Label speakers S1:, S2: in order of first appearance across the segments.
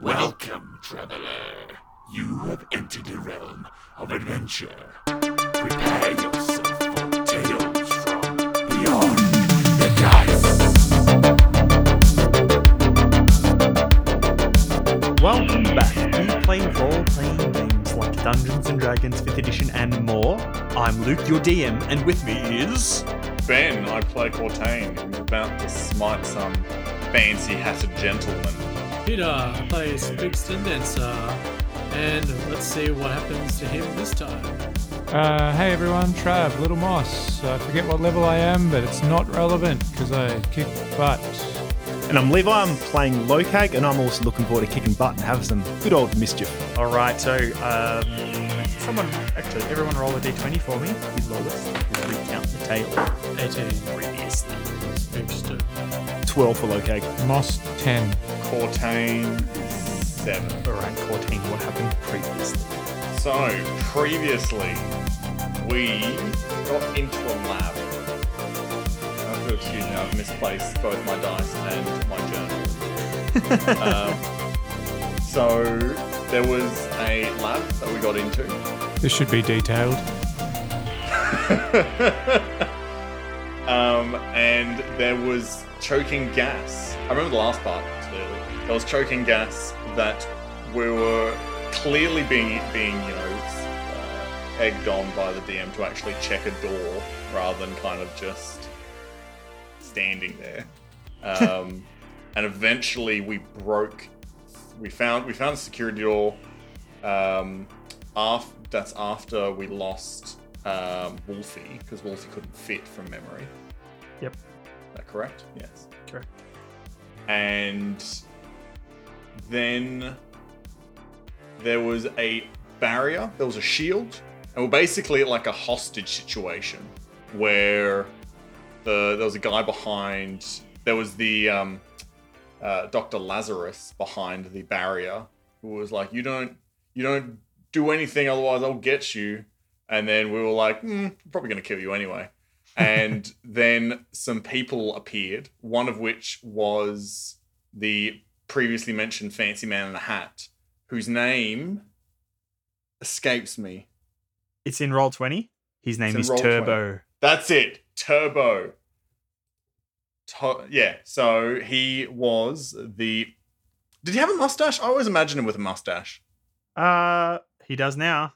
S1: Welcome, traveler. You have entered the realm of adventure. Prepare yourself for tales from beyond the dice.
S2: Welcome back. We play role playing games like Dungeons and Dragons 5th Edition and more. I'm Luke, your DM, and with me is.
S3: Ben, I play Cortain, who's about to smite some fancy hatted gentleman.
S4: Peter plays Brixton Dancer, and let's see what happens to him this time.
S5: Uh, hey everyone, Trav, Little Moss. I forget what level I am, but it's not relevant because I kick butt.
S6: And I'm Levi, I'm playing Lokag, and I'm also looking forward to kicking butt and having some good old mischief.
S2: Alright, so, um, someone, actually, everyone roll a d20 for me. The lowest. We'll recount the tale
S4: 18.
S2: previously.
S6: 12 for Lokag.
S5: Moss 10.
S3: Cortain, 7.
S2: Alright, 14, what happened previously?
S3: So, previously, we got into a lab. I have to excuse me, I've misplaced both my dice and my journal. um, so, there was a lab that we got into.
S5: This should be detailed.
S3: um, and there was choking gas. I remember the last part. There was choking gas that we were clearly being being you know uh, egged on by the DM to actually check a door rather than kind of just standing there. Um, and eventually we broke. We found we found a security door. Um, af- that's after we lost um, Wolfie because Wolfie couldn't fit from memory.
S2: Yep.
S3: Is that correct? Yes.
S2: Correct.
S3: And then there was a barrier, there was a shield, and we're basically like a hostage situation where the there was a guy behind. There was the um, uh, Dr. Lazarus behind the barrier who was like, "You don't, you don't do anything, otherwise I'll get you." And then we were like, mm, "Probably gonna kill you anyway." and then some people appeared, one of which was the previously mentioned fancy man in a hat, whose name escapes me.
S2: It's in Roll20. His name is
S3: Roll20.
S2: Turbo.
S3: That's it, Turbo. To- yeah, so he was the. Did he have a mustache? I always imagined him with a mustache.
S2: Uh, he does now.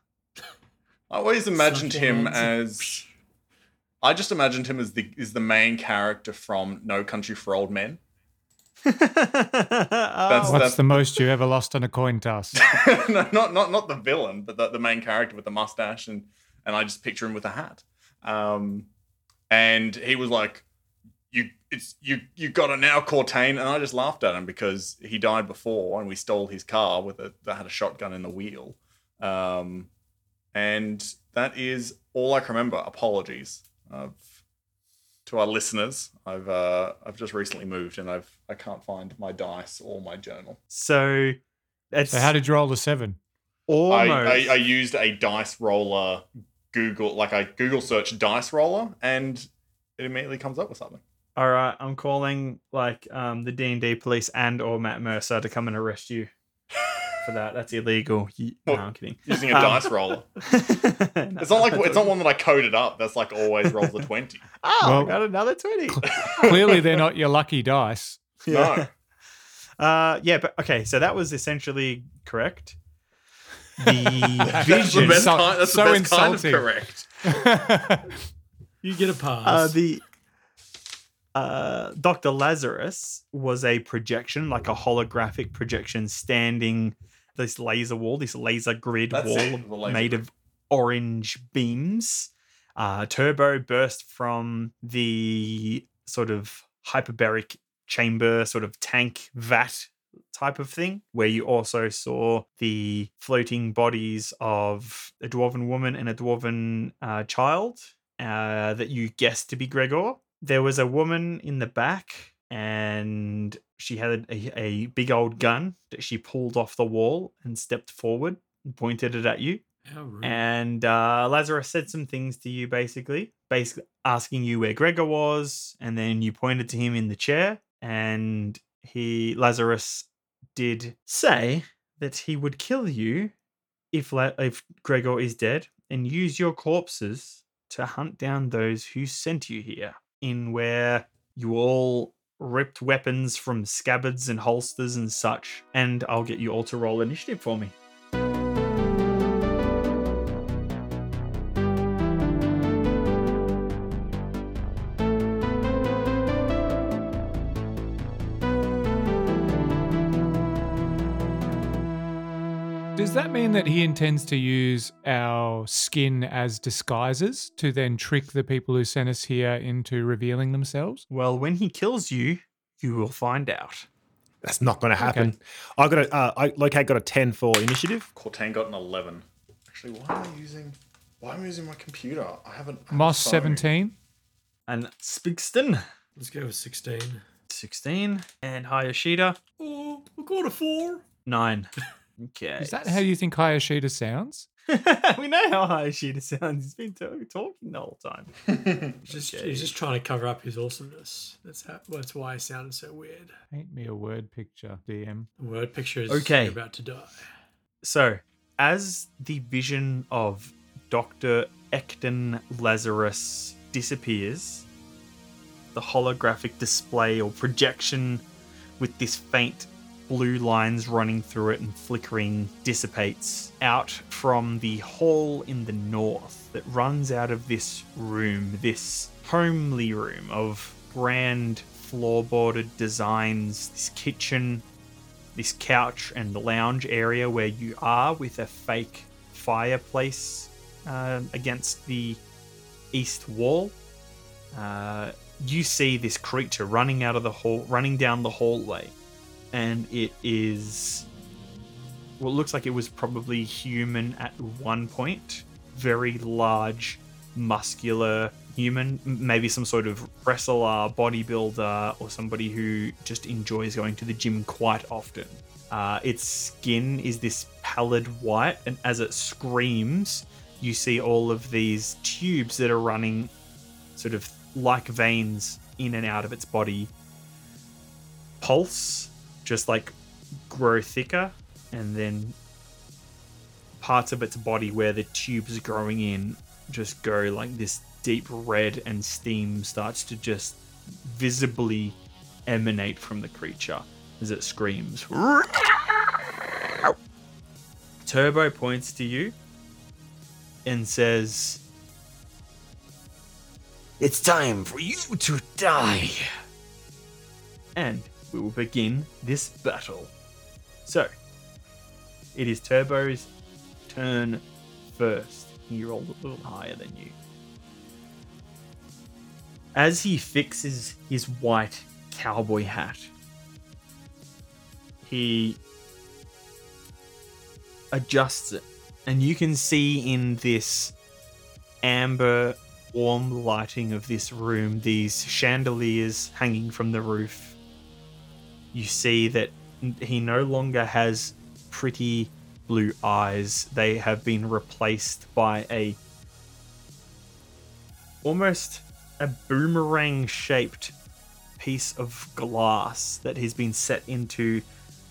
S3: I always imagined him as. I just imagined him as the is the main character from No Country for Old Men.
S2: That's
S5: What's
S3: That's-
S5: the most you ever lost on a coin toss?
S3: no, not not not the villain, but the, the main character with the mustache, and and I just picture him with a hat. Um, and he was like, "You, it's you, you got it now, Cortain," and I just laughed at him because he died before, and we stole his car with a that had a shotgun in the wheel. Um, and that is all I can remember. Apologies. I've, to our listeners, I've uh, I've just recently moved, and I've I can't find my dice or my journal.
S2: so it's
S5: so how did you roll the seven?
S2: almost.
S3: I, I, I used a dice roller Google, like I Google search dice roller, and it immediately comes up with something.
S2: All right, I'm calling like um the D and D police and or Matt Mercer to come and arrest you for that. That's illegal. You, no, I'm kidding.
S3: Using a
S2: Um,
S3: dice roller. It's not like it's not one that I coded up. That's like always rolls a twenty.
S2: Oh, I got another twenty.
S5: Clearly, they're not your lucky dice.
S3: No,
S2: Uh, yeah, but okay. So that was essentially correct. The
S3: that's the
S5: Vision.
S3: best,
S5: So-
S3: kind, that's
S5: so
S3: the best kind of correct.
S4: You get a pass.
S2: uh, the uh, Dr. Lazarus was a projection, like a holographic projection, standing this laser wall, this laser grid
S3: That's
S2: wall
S3: it, laser
S2: made
S3: grid.
S2: of orange beams. Uh, turbo burst from the sort of hyperbaric chamber, sort of tank vat type of thing, where you also saw the floating bodies of a dwarven woman and a dwarven uh, child uh, that you guessed to be Gregor. There was a woman in the back, and she had a, a big old gun that she pulled off the wall and stepped forward and pointed it at you. And uh, Lazarus said some things to you, basically, basically asking you where Gregor was, and then you pointed to him in the chair, and he Lazarus did say that he would kill you if La- if Gregor is dead and use your corpses to hunt down those who sent you here in where you all ripped weapons from scabbards and holsters and such and I'll get you all to roll initiative for me.
S5: Does that he intends to use our skin as disguises to then trick the people who sent us here into revealing themselves?
S2: Well, when he kills you, you will find out.
S6: That's not going to happen. I got a uh, I locate got a ten for initiative.
S3: Cortain got an 11. Actually, why am I using. Why am I using my computer? I haven't. I have
S5: Moss
S3: phone.
S5: 17.
S2: And Spigston,
S4: Let's go with 16.
S2: 16. And Hayashida,
S4: Oh, we'll go to four.
S2: 9. Okay.
S5: Is that how you think Hayashida sounds?
S2: we know how Hayashida sounds. He's been to- talking the whole time.
S4: Just,
S2: Okay.
S4: He's just trying to cover up his awesomeness. That's how. That's why he sounded so weird.
S5: Paint me a word picture, DM.
S4: The word picture is
S2: Okay.
S4: about to die.
S2: So, as the vision of Dr. Ecton Lazarus disappears, the holographic display or projection with this faint blue lines running through it and flickering dissipates out from the hall in the north that runs out of this room, this homely room of grand floorboarded designs, this kitchen, this couch and the lounge area where you are with a fake fireplace uh, against the east wall. Uh, you see this creature running out of the hall, running down the hallway, and it is well, it looks like it was probably human at one point. Very large, muscular human, maybe some sort of wrestler, bodybuilder, or somebody who just enjoys going to the gym quite often. Uh, its skin is this pallid white, and as it screams, you see all of these tubes that are running sort of like veins in and out of its body pulse, just like grow thicker, and then parts of its body where the tubes are growing in just go like this deep red, and steam starts to just visibly emanate from the creature as it screams. Turbo points to you and says, It's time for you to die. And we will begin this battle. So, it is Turbo's turn first. He rolled a little higher than you. As he fixes his white cowboy hat, he adjusts it. And you can see in this amber, warm lighting of this room, these chandeliers hanging from the roof. You see that he no longer has pretty blue eyes. They have been replaced by a almost a boomerang shaped piece of glass that has been set into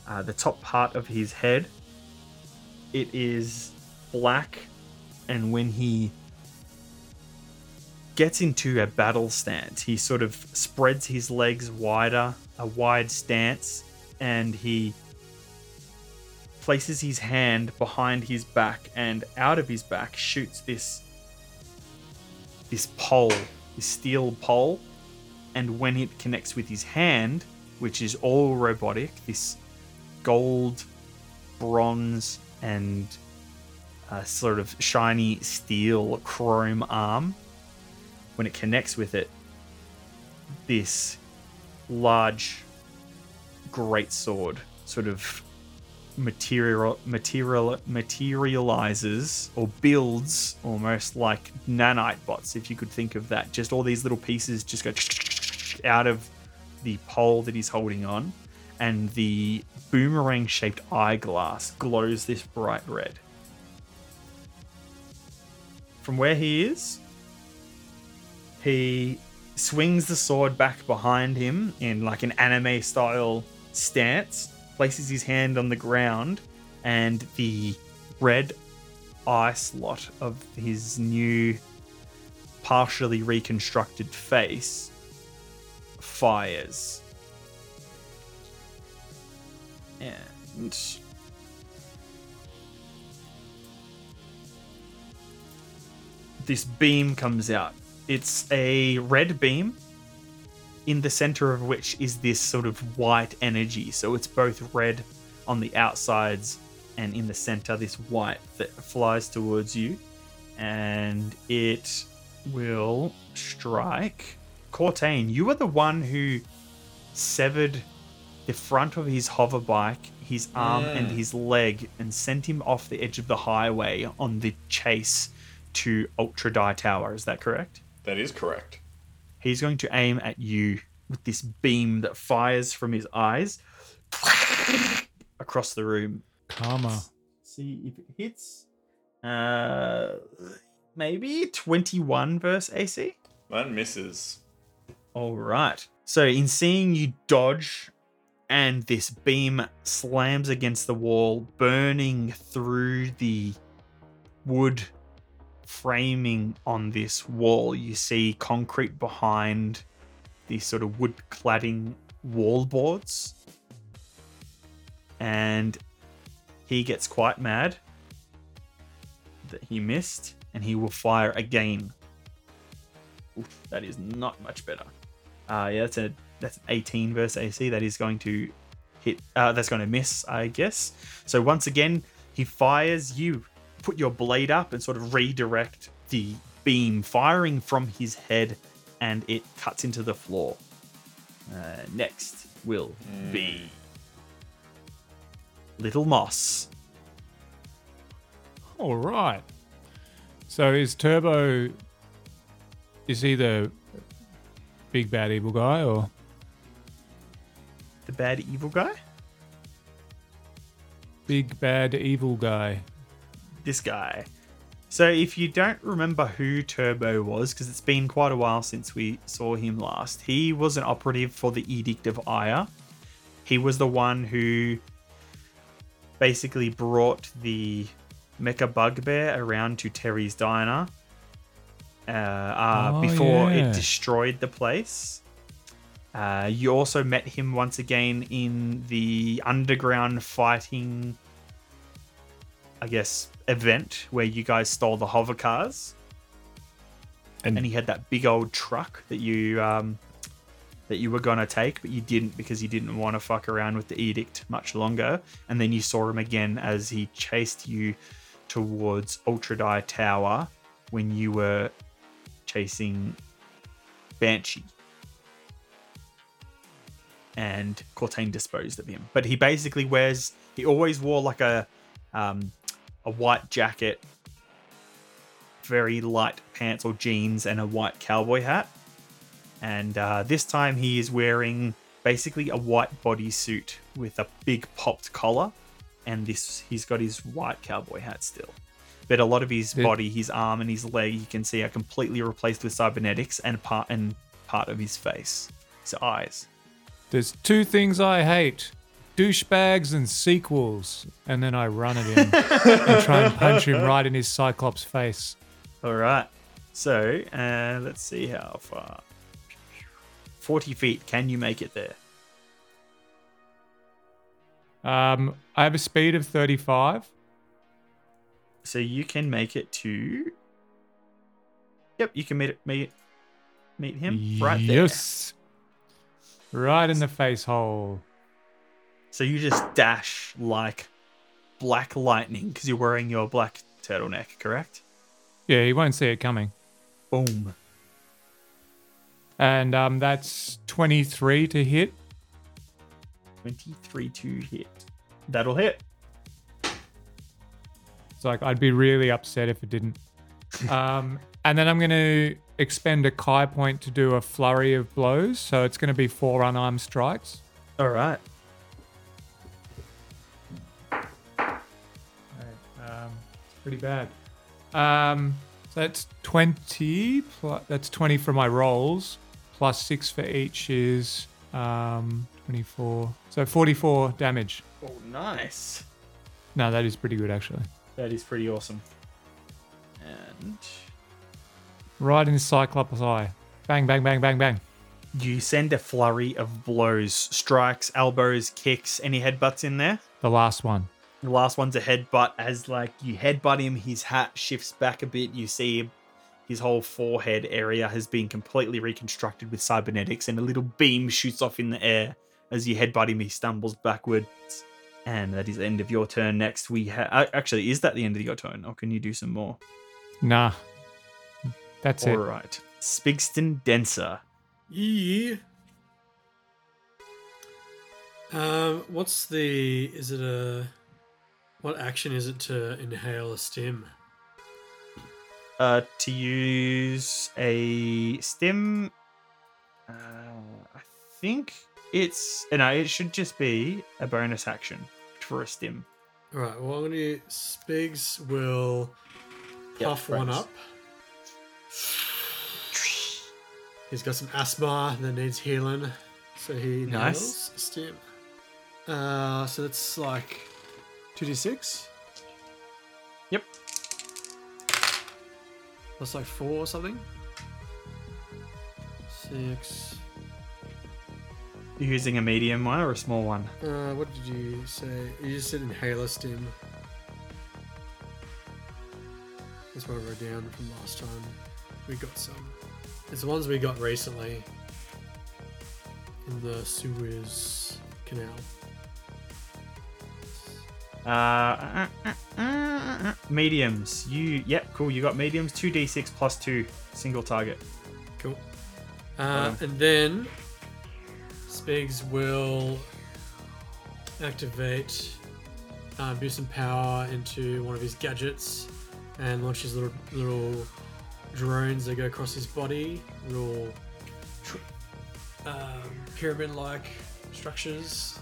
S2: uh, the top part of his head. It is black, and when he gets into a battle stance, he sort of spreads his legs wider, a wide stance, and he places his hand behind his back, and out of his back shoots this this pole, this steel pole, and when it connects with his hand, which is all robotic, this gold, bronze, and uh, sort of shiny steel chrome arm, when it connects with it, this large, great sword sort of material material materializes or builds almost like nanite bots if you could think of that. Just all these little pieces just go out of the pole that he's holding on and the boomerang shaped eyeglass glows this bright red. From where he is he swings the sword back behind him in like an anime style stance places his hand on the ground, and the red eye slot of his new, partially reconstructed face fires. And this beam comes out. It's a red beam, in the center of which is this sort of white energy. So it's both red on the outsides and in the center, this white that flies towards you. And it will strike. Cortain, you are the one who severed the front of his hover bike, his arm, and his leg, and sent him off the edge of the highway on the chase to Ultra Die Tower. Is that correct?
S3: That is correct.
S2: He's going to aim at you with this beam that fires from his eyes across the room.
S5: Karma.
S2: See if it hits. Uh, maybe 21 versus AC.
S3: That misses.
S2: All right. So, in seeing you dodge and this beam slams against the wall, burning through the wood framing on this wall, you see concrete behind these sort of wood cladding wall boards. And he gets quite mad that he missed, and he will fire again. Oof, that is not much better. Uh, yeah, that's a that's 18 versus AC. That is going to hit. Uh, that's going to miss, I guess. So once again, he fires. You put your blade up and sort of redirect the beam, firing from his head, and it cuts into the floor. Uh, next will be Little Moss.
S5: All right. So is Turbo? Is he the big bad evil guy, or
S2: The bad evil guy.
S5: big bad evil guy?
S2: This guy. So if you don't remember who Turbo was, because it's been quite a while since we saw him last, he was an operative for the Edict of Ire. He was the one who basically brought the Mecha Bugbear around to Terry's Diner uh, uh,
S5: Oh,
S2: before
S5: yeah.
S2: it destroyed the place. Uh, you also met him once again in the underground fighting I guess, event where you guys stole the hover cars,
S6: And,
S2: and he had that big old truck that you um, that you were gonna take, but you didn't because you didn't want to fuck around with the edict much longer. And then you saw him again as he chased you towards Ultra Die Tower when you were chasing Banshee. And Cortain disposed of him. But he basically wears he always wore like a um, a white jacket, very light pants or jeans, and a white cowboy hat. And uh, this time he is wearing basically a white bodysuit with a big popped collar, and this he's got his white cowboy hat still. But a lot of his body, his arm and his leg, you can see are completely replaced with cybernetics, and part and part of his face, his eyes.
S5: There's two things I hate douchebags and sequels. And then I run at him and try and punch him right in his Cyclops face.
S2: All right. So uh, let's see how far. 40 feet. Can you make it there?
S5: Um, I have a speed of 35.
S2: So you can make it to. Yep, you can meet meet meet him right there.
S5: Yes. Right in the face hole.
S2: So you just dash like black lightning because you're wearing your black turtleneck, correct?
S5: Yeah, he won't see it coming.
S2: Boom.
S5: And um, that's 23 to hit.
S2: 23 to hit. That'll hit.
S5: It's like I'd be really upset if it didn't. Um, and then I'm going to expend a ki point to do a flurry of blows. So it's going to be four unarmed strikes.
S2: All right.
S5: Pretty bad. Um, so that's 20. Plus, that's 20 for my rolls. Plus six for each is um, 24. So 44 damage.
S2: Oh, nice.
S5: No, that is pretty good actually.
S2: That is pretty awesome. And
S5: Right in Cyclops eye. Bang, bang, bang, bang, bang.
S2: you send a flurry of blows, strikes, elbows, kicks. Any headbutts in there?
S5: The last one.
S2: The last one's a headbutt. As like you headbutt him, his hat shifts back a bit. You see his whole forehead area has been completely reconstructed with cybernetics, and a little beam shoots off in the air. As you headbutt him, he stumbles backwards. And that is the end of your turn. Next, we have actually is that the end of your turn, or can you do some more?
S5: Nah. That's
S2: All
S5: it.
S2: right, Spigston Denser.
S4: Yeah. Um, what's the? Is it a? What action is it to inhale a stim?
S2: uh, to use a stim. Uh, I think it's no, it should just be a bonus action for a stim.
S4: All right. Well, I'm gonna. Spigs will
S2: Yep,
S4: puff one up. He's got some asthma that needs healing, so he
S2: Nice.
S4: inhales a stim. Uh, so that's like two d six.
S2: Yep.
S4: That's like four or something. Six.
S2: You're using a medium one or a small one?
S4: Uh, what did you say? You just said inhaler stim. That's what I wrote down from last time. We got some. It's the ones we got recently in the Suez Canal.
S2: Uh, uh, uh, uh, mediums. You yep, cool. You got mediums. Two d six plus two, single target.
S4: Cool. Uh, and then Spigs will activate, uh, boost some power into one of his gadgets, and launch his little little drones that go across his body, little tr- um, pyramid-like structures,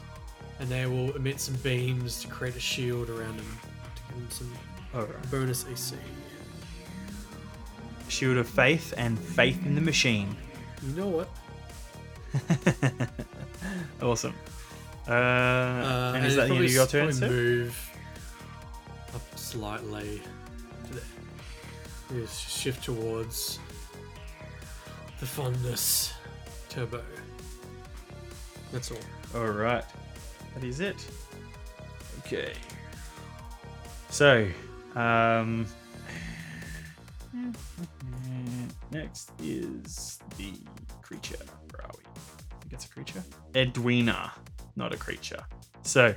S4: and they will emit some beams to create a shield around him to give him some bonus AC.
S2: Shield of faith and faith in the machine.
S4: You know what?
S2: awesome. Uh,
S4: Uh,
S2: and is that the end of your turn,
S4: probably
S2: sir?
S4: Move up slightly. To the, shift towards the fondness turbo. That's all.
S2: All right, that is it. Okay. So, um, next is the creature. Where are we? I think it's a creature. Edwina, not a creature. So,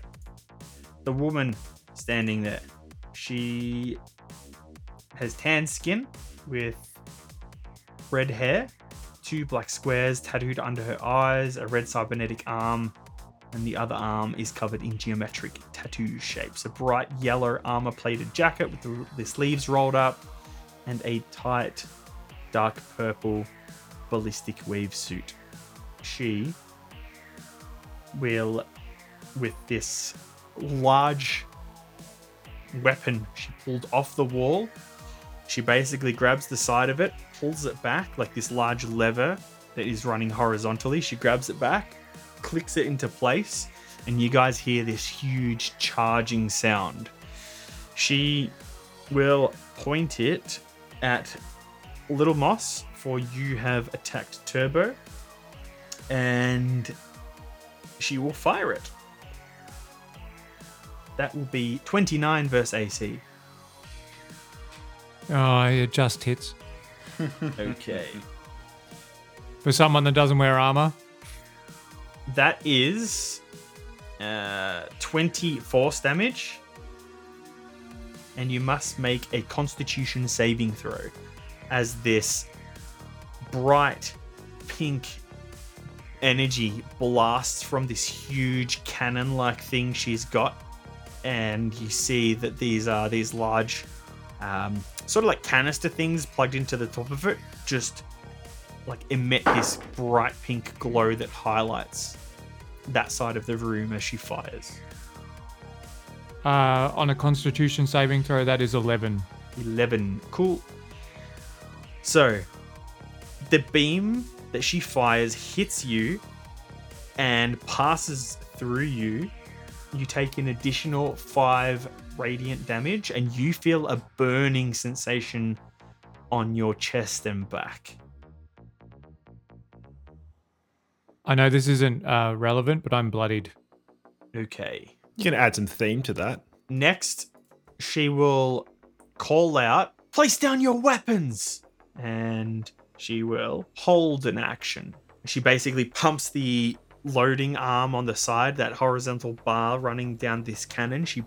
S2: the woman standing there, she has tan skin with red hair, two black squares tattooed under her eyes, a red cybernetic arm, and the other arm is covered in geometric tattoo shapes. A bright yellow armor plated jacket with the, sleeves rolled up, and a tight dark purple ballistic weave suit. She will, with this large weapon she pulled off the wall, she basically grabs the side of it, pulls it back like this large lever that is running horizontally. She grabs it back, clicks it into place, and you guys hear this huge charging sound. She will point it at Little Moss, for you have attacked Turbo, and she will fire it. That will be 29 versus AC.
S5: Oh, it just hits.
S2: Okay.
S5: For someone that doesn't wear armor,
S2: That is uh, 20 force damage. And you must make a constitution saving throw as this bright pink energy blasts from this huge cannon like thing she's got. And you see that these are these large, um, sort of like canister things plugged into the top of it, just like emit this bright pink glow that highlights that side of the room as she fires.
S5: uh, on a Constitution saving throw, that is 11.
S2: 11. Cool. So, the beam that she fires hits you and passes through you. You take an additional five radiant damage, and you feel a burning sensation on your chest and back.
S5: I know this isn't uh, relevant, but I'm bloodied.
S2: Okay.
S6: You can add some theme to that.
S2: Next, she will call out, Place down your weapons! And she will hold an action. She basically pumps the loading arm on the side, that horizontal bar running down this cannon. She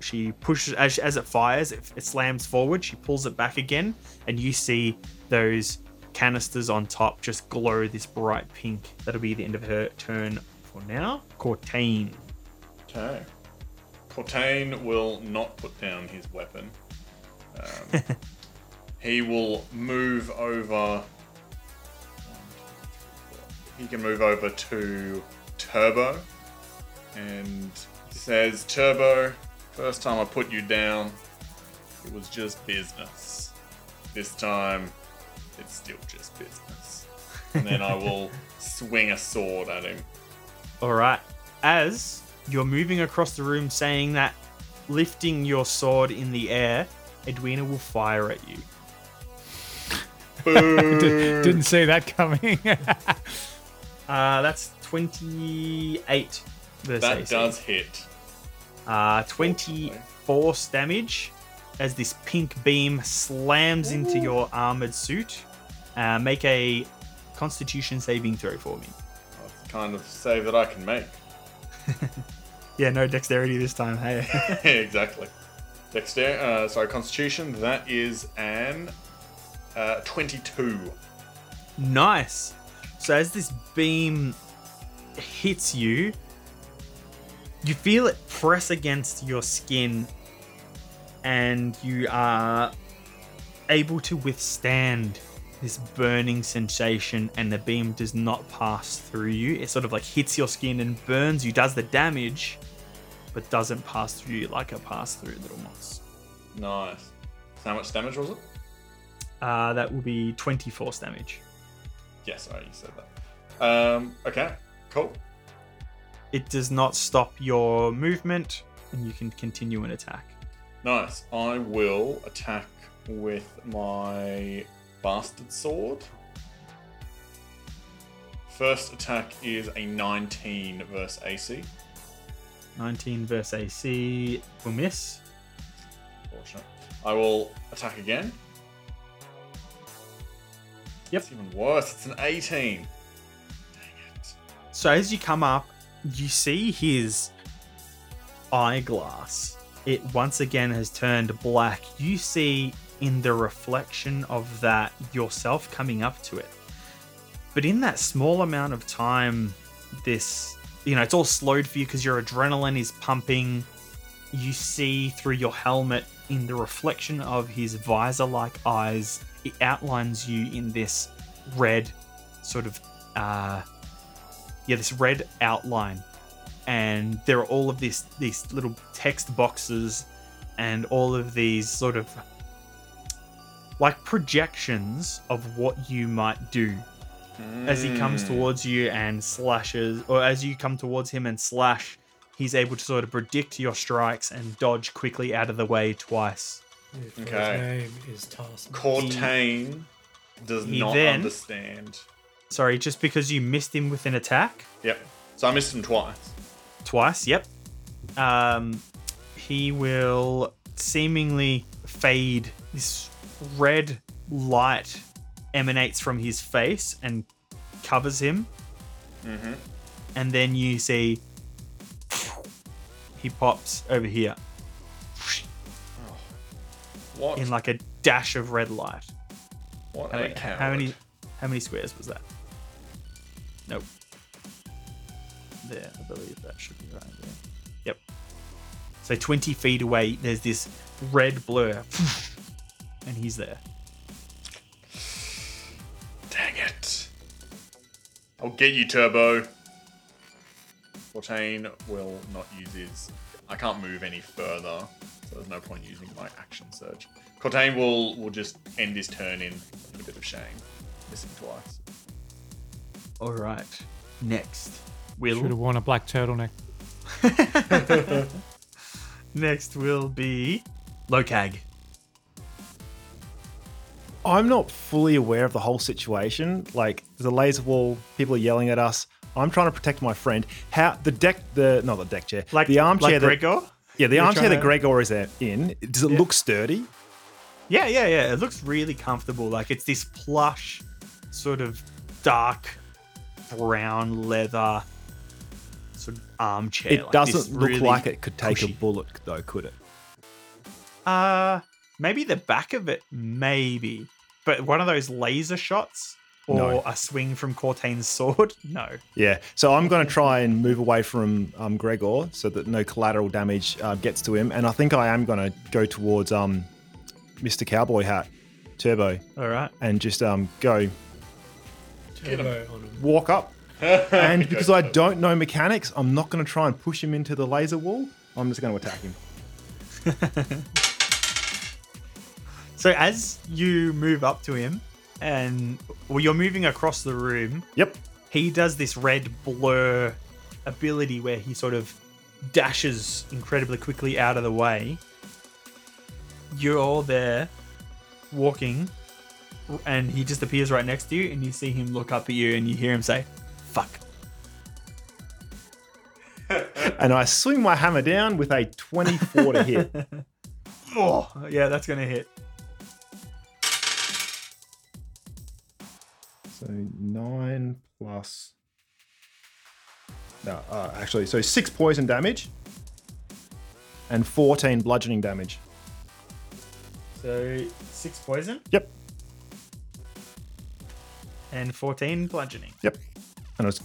S2: she pushes as, as it fires, it, it slams forward. She pulls it back again, and you see those canisters on top just glow this bright pink. That'll be the end of her turn for now. Cortane.
S3: Okay. Cortane will not put down his weapon. Um, he will move over. He can move over to Turbo and says, Turbo, first time I put you down, it was just business. This time, it's still just business. And then I will swing a sword at him.
S2: All right. As you're moving across the room saying that, lifting your sword in the air, Edwina will fire at you.
S5: D- didn't see that coming.
S2: Uh, that's 28 versus
S3: that
S2: AC.
S3: does hit.
S2: Uh, 20 force damage as this pink beam slams into your armored suit. Uh, make a constitution saving throw for me.
S3: That's the kind of save that I can make.
S2: Yeah, no dexterity this time. Hey.
S3: exactly. Dexter, uh, sorry, Constitution. That is an uh, 22.
S2: Nice. So as this beam hits you, you feel it press against your skin, and you are able to withstand this burning sensation, and the beam does not pass through you. It sort of like hits your skin and burns you, does the damage, but doesn't pass through you like a pass through little moss.
S3: Nice. So how much damage was it?
S2: Uh, that will be 20 force damage.
S3: Yes, I you said that. Um, okay, cool.
S2: It does not stop your movement, and you can continue an attack.
S3: Nice. I will attack with my bastard sword. First attack is a 19 versus AC.
S2: 19 versus AC will miss.
S3: Fortunate. I will attack again.
S2: Yep.
S3: It's even worse. It's an 18. Dang it.
S2: So as you come up, you see his eyeglass. It once again has turned black. You see in the reflection of that yourself coming up to it. But in that small amount of time, this, you know, it's all slowed for you because your adrenaline is pumping. You see through your helmet in the reflection of his visor like eyes, it outlines you in this red sort of, uh, yeah, this red outline. And there are all of this, these little text boxes and all of these sort of like projections of what you might do as he comes
S3: Mm.
S2: towards you and slashes, or as you come towards him and slash, he's able to sort of predict your strikes and dodge quickly out of the way twice.
S4: If
S3: Okay.
S4: His name is Task.
S3: Cortane does
S2: He
S3: not
S2: then-
S3: understand.
S2: Sorry, just because you missed him with an attack
S3: Yep. So I missed him twice.
S2: twice. Yep. Um, he will seemingly fade. This red light emanates from his face and covers him.
S3: Mm-hmm.
S2: And then you see he pops over here
S3: What?
S2: in like a dash of red light.
S3: what
S2: How,
S3: a
S2: how many how many squares was that? Nope. There, I believe that should be right there. Yep. So 20 feet away, there's this red blur. and he's there.
S3: Dang it. I'll get you, Turbo. Cortane will not use his. I can't move any further, so there's no point using my action surge. Cortane will will just end his turn in a bit of shame, missing twice.
S2: All right. Next, Will
S5: Should have
S2: will
S5: worn a black turtleneck.
S2: next will be Lokag.
S6: I'm not fully aware of the whole situation. Like, there's a laser wall, people are yelling at us. I'm trying to protect my friend. How the deck, the not the deck chair,
S2: Like
S6: the armchair
S2: like
S6: that
S2: Gregor.
S6: yeah, the
S2: You're
S6: armchair that
S2: to-
S6: Gregor is in. Does it look sturdy?
S2: Yeah, yeah, yeah. It looks really comfortable. Like it's this plush, sort of dark brown leather sort of armchair.
S6: It
S2: like
S6: doesn't look
S2: really
S6: like it could take a bullet, though, could it?
S2: Uh maybe the back of it, maybe. But one of those laser shots or
S6: No.
S2: a swing from Cortain's sword? No.
S6: Yeah. So I'm going to try and move away from um, Gregor so that no collateral damage uh, gets to him, and I think I am going to go towards um, Mr. Cowboy Hat, Turbo,
S2: All right.
S6: and just um, go
S4: Turbo on him.
S6: walk up. And because I don't know mechanics, I'm not going to try and push him into the laser wall. I'm just going to attack him.
S2: So as you move up to him and well you're moving across the room,
S6: Yep.
S2: he does this red blur ability where he sort of dashes incredibly quickly out of the way. You're all there walking, and he just appears right next to you, and you see him look up at you, and you hear him say, Fuck.
S6: And I swing my hammer down with a 24 to hit.
S2: Oh, yeah, that's going to hit.
S6: So nine plus. No, uh, actually, so six poison damage and 14 bludgeoning damage.
S2: So, six poison
S6: Yep.
S2: and 14 bludgeoning.
S6: Yep. And I, was,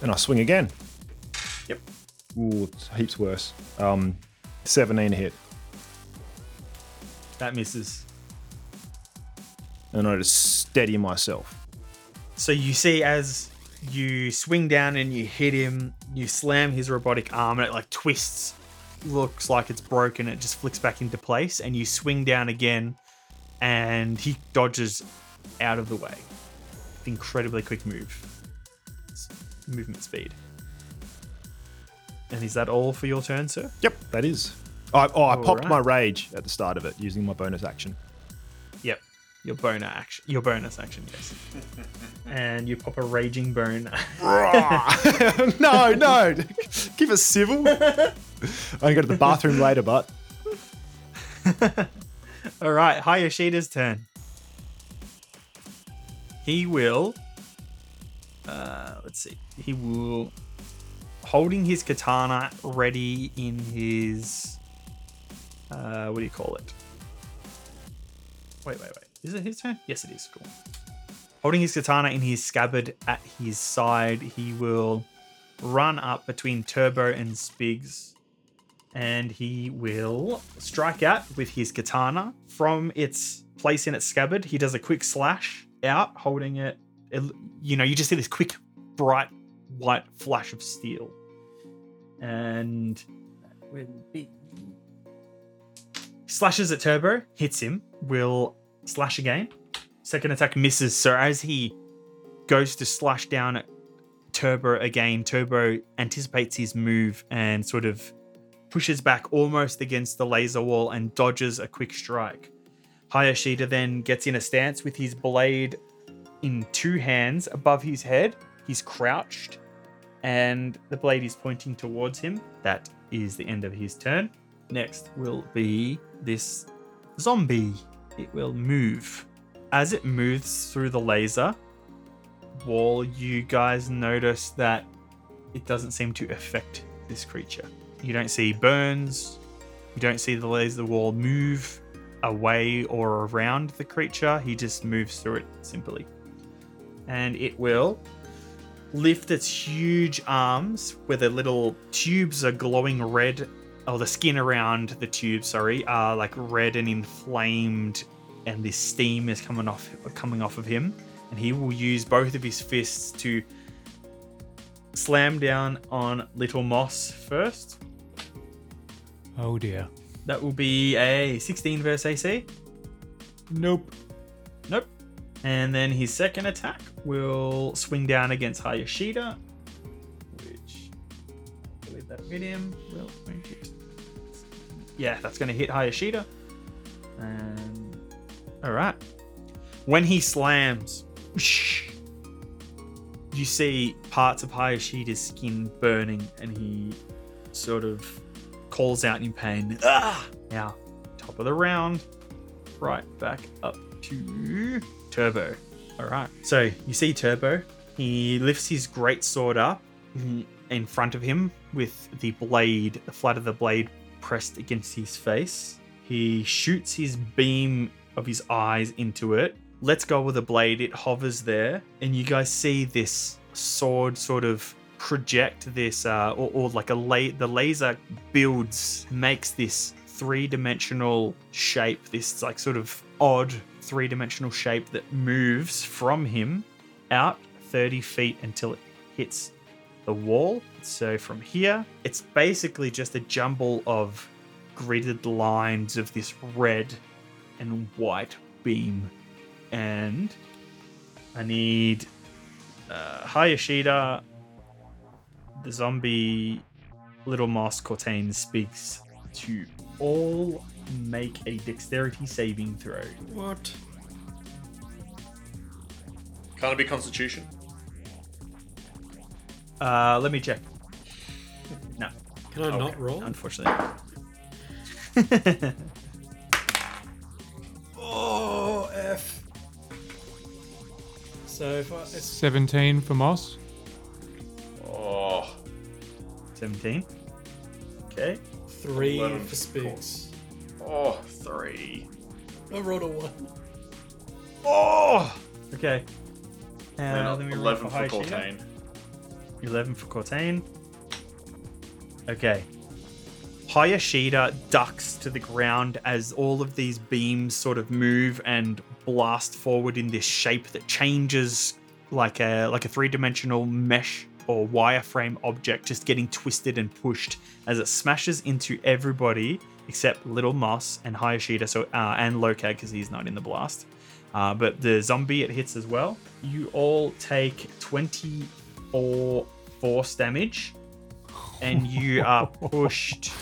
S6: and I swing again.
S2: Yep.
S6: Ooh, it's heaps worse. Um, 17 hit.
S2: That misses.
S6: And I just steady myself.
S2: So you see as you swing down and you hit him, you slam his robotic arm and it like twists, looks like it's broken, it just flicks back into place, and you swing down again and he dodges out of the way. Incredibly quick move. It's movement speed. And is that all for your turn, sir?
S6: Yep, that is. I, oh, I popped
S2: Alright.
S6: my rage at the start of it using my bonus action.
S2: Yep. Your boner action. Your bonus action, yes. and you pop a raging bone.
S6: no, no. Keep it civil. I can go to the bathroom later, but
S2: All right, Hayashida's turn. He will. Uh, let's see. He will, holding his katana ready in his. Uh, what do you call it? Wait, wait, wait. Is it his turn? Yes, it is. Cool. Holding his katana in his scabbard at his side, he will run up between Turbo and Spigs and he will strike out with his katana from its place in its scabbard. He does a quick slash out, holding it. it- you know, you just see this quick, bright, white flash of steel, and slashes at Turbo, hits him. Will slash again. Second attack misses. So as he goes to slash down at Turbo again, Turbo anticipates his move and sort of pushes back almost against the laser wall and dodges a quick strike. Hayashida then gets in a stance with his blade in two hands above his head. He's crouched and the blade is pointing towards him. That is the end of his turn. Next will be this zombie. It will move. As it moves through the laser wall, you guys notice that it doesn't seem to affect this creature. You don't see burns. You don't see the laser wall move away or around the creature. He just moves through it simply. And it will lift its huge arms where the little tubes are glowing red. Oh, the skin around the tube, sorry, are like red and inflamed, and this steam is coming off coming off of him. And he will use both of his fists to slam down on Little Moss first.
S5: Oh dear.
S2: That will be a 16 versus AC.
S5: Nope.
S2: Nope. And then his second attack will swing down against Hayashida, which hit him. Will won't hit. Yeah, that's going to hit Hayashida. And all right. When he slams, whoosh, you see parts of Hayashida's skin burning, and he sort of calls out in pain. Ah! Now, top of the round, right back up to Turbo. All right. So you see Turbo. He lifts his great sword up in front of him with the blade, the flat of the blade pressed against his face. He shoots his beam of his eyes into it, lets go with a blade, it hovers there, and you guys see this sword sort of project this, uh, or, or like a la- the laser builds, makes this three dimensional shape, this like sort of odd three dimensional shape that moves from him out 30 feet until it hits the wall. So from here, it's basically just a jumble of gridded lines of this red and white beam. And I need uh, Hayashida, the zombie, Little Moss, Cortain, Spigs to all make a dexterity saving throw.
S4: What?
S3: Can't it be Constitution?
S2: Uh, let me check. No,
S4: Can I not roll?
S2: unfortunately.
S4: Oh, F. So if I, it's
S5: 17 for Moss.
S3: Oh,
S2: 17. Okay.
S4: three for Spigs.
S3: oh, three.
S4: I rolled a one.
S2: Oh! Okay.
S3: Then
S2: Uh, let me roll
S3: 11 for
S2: Hayashida.
S3: Cortain.
S2: 11 for Cortain. Okay. Hayashida ducks to the ground as all of these beams sort of move and blast forward in this shape that changes like a like a three-dimensional mesh or wireframe object just getting twisted and pushed as it smashes into everybody except Little Moss and Hayashida so uh, and Lokag because he's not in the blast. Uh, but the zombie it hits as well. You all take 24 force damage, and you are pushed.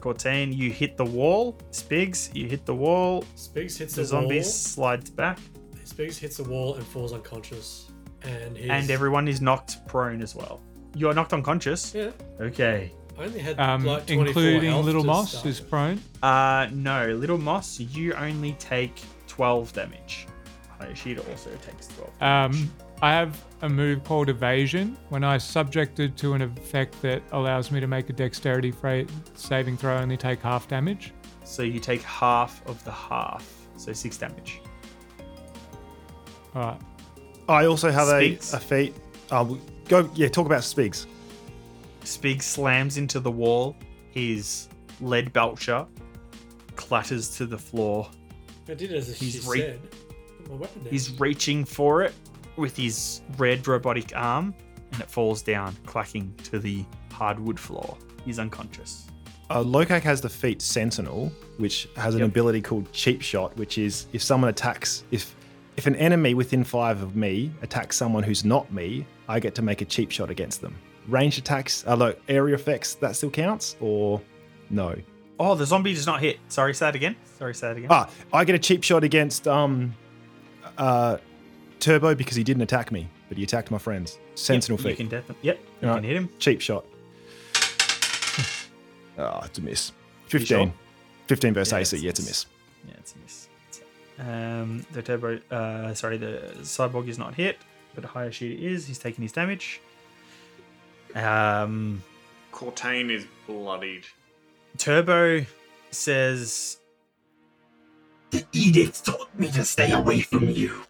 S2: Cortain, you hit the wall. Spigs, you hit the wall.
S4: Spigs hits
S2: The
S4: the,
S2: zombie
S4: wall.
S2: slides back,
S4: Spigs hits the wall and falls unconscious. And his,
S2: and everyone is knocked prone as well. You're knocked unconscious.
S4: Yeah.
S2: Okay.
S4: I only had
S5: Um,
S4: like 24
S5: including
S4: health
S5: Little Moss
S4: start
S5: is prone.
S2: Uh, no, Little Moss, you only take 12 damage. Hayashida also takes 12. damage.
S5: Um, I have a move called Evasion. When I subjected to an effect that allows me to make a dexterity saving throw, I only take half damage.
S2: so you take half of the half, so six damage.
S5: All right.
S6: I also have a, a feat. Uh, go, yeah, talk about Spigs.
S2: Spig slams into the wall. His lead belcher clatters to the floor.
S4: I did as
S2: He's
S4: she
S2: re-
S4: said. My weapon down.
S2: He's reaching for it with his red robotic arm, and it falls down, clacking to the hardwood floor. He's unconscious.
S6: Uh, Lokag has the feat Sentinel, which has an
S2: Yep.
S6: ability called Cheap Shot, which is if someone attacks, if if an enemy within five of me attacks someone who's not me, I get to make a cheap shot against them. Ranged attacks, uh, look, area effects, that still counts, or no?
S2: Oh, the zombie does not hit. Sorry, say that again. Sorry, say that again.
S6: Ah, I get a cheap shot against um, uh, Turbo because he didn't attack me, but he attacked my friends. Sentinel
S2: Yep, You
S6: feat.
S2: can definitely. Yep, you
S6: Alright.
S2: can hit him.
S6: Cheap shot. Ah, it's a miss. 15.
S2: sure?
S6: 15 versus
S2: Yeah,
S6: AC.
S2: it's a
S6: Yeah, it's a
S2: miss.
S6: miss.
S2: Yeah, it's a miss. Um, the turbo, uh, sorry, the cyborg is not hit, but Hayashida is. He's taking his damage. Um,
S3: Cortain is bloodied.
S2: Turbo says,
S1: The edict taught me to stay away from you,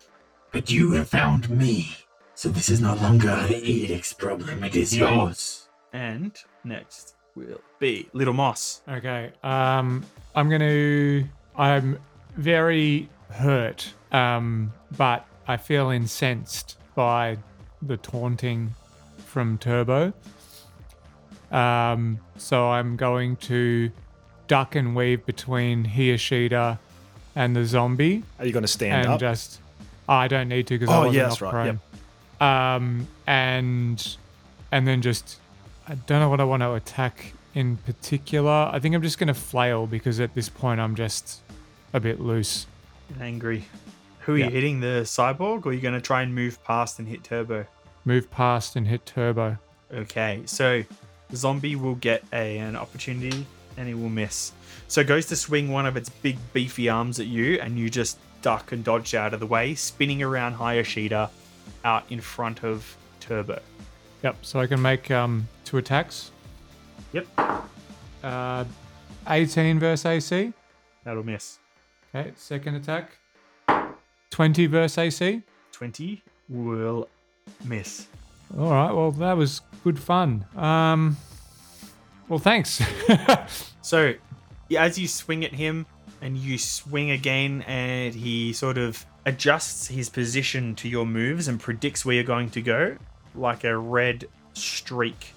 S1: but you have found me. So this is no longer the edict's problem, it is yours.
S2: and next will be Little Moss.
S5: Okay. Um, I'm going to. I'm very hurt, um, but I feel incensed by the taunting from Turbo. Um, so I'm going to duck and weave between Hayashida and the zombie
S6: Are you going to stand
S5: and
S6: up?
S5: just. I don't need to because
S6: Oh,
S5: I wasn't
S6: yeah, that's
S5: knocked
S6: right,
S5: prone. Um, and and then just I don't know what I want to attack in particular. I think I'm just going to flail because at this point I'm just a bit loose.
S2: Angry. Who are
S5: Yeah.
S2: you hitting? The cyborg, or are you going to try and move past and hit Turbo?
S5: Move past and hit turbo.
S2: Okay, so the zombie will get a, an opportunity and it will miss. So it goes to swing one of its big beefy arms at you, and you just duck and dodge out of the way, spinning around Hayashida out in front of Turbo.
S5: Yep. So I can make um, two attacks.
S2: Yep,
S5: Uh, 18 versus AC.
S2: that'll miss.
S5: Okay. Second attack. 20 versus AC.
S2: 20 will miss.
S5: All right. Well, that was good fun. Um, well, thanks.
S2: So, yeah, as you swing at him and you swing again, and he sort of adjusts his position to your moves and predicts where you're going to go, like a red streak.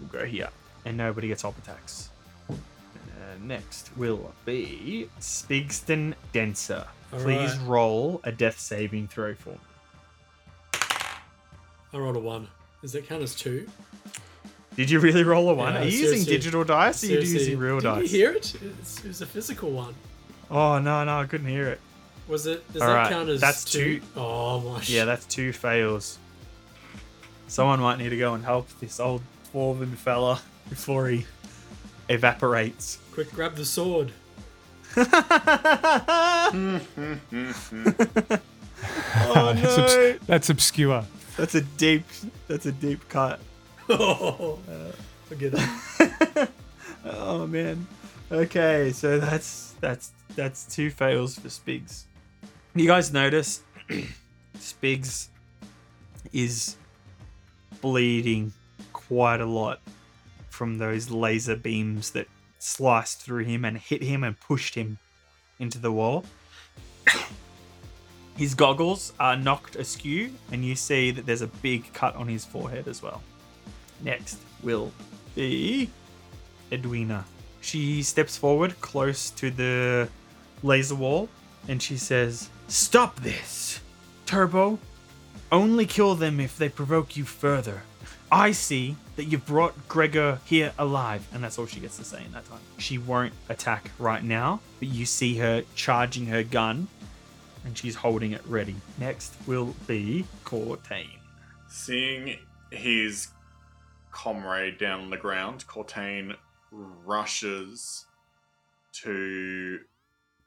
S2: We'll go here, and nobody gets op attacks. Uh, next will be Spigston Denser. Please
S4: Alright.
S2: roll a death saving throw for me.
S4: I rolled a one. Does that count as two?
S2: Did you really roll a one?
S4: Yeah,
S2: Are you using digital dice or are you using real
S4: did
S2: dice?
S4: you hear it? It's, it was a physical one.
S2: Oh, no, no, I couldn't hear it.
S4: Was it? Does
S2: Alright,
S4: that count as
S2: that's
S4: two?
S2: two-
S4: Oh my.
S2: Yeah, that's two fails. Someone might need to go and help this old dwarven fella before he evaporates.
S4: Quick, grab the sword.
S2: oh
S5: that's, obs- that's obscure.
S2: That's a deep. That's a deep cut.
S4: Oh, it.
S2: Oh man. Okay, so that's that's that's two fails for Spigs. You guys notice Spigs is bleeding quite a lot from those laser beams that sliced through him and hit him and pushed him into the wall. His goggles are knocked askew, and you see that there's a big cut on his forehead as well. Next will be Edwina. She steps forward close to the laser wall and she says, Stop this! Turbo, only kill them if they provoke you further. I see that you've brought Gregor here alive, and that's all she gets to say in that time. She won't attack right now, but you see her charging her gun and she's holding it ready. Next will be Cortain.
S3: Seeing his comrade down on the ground, Cortain rushes to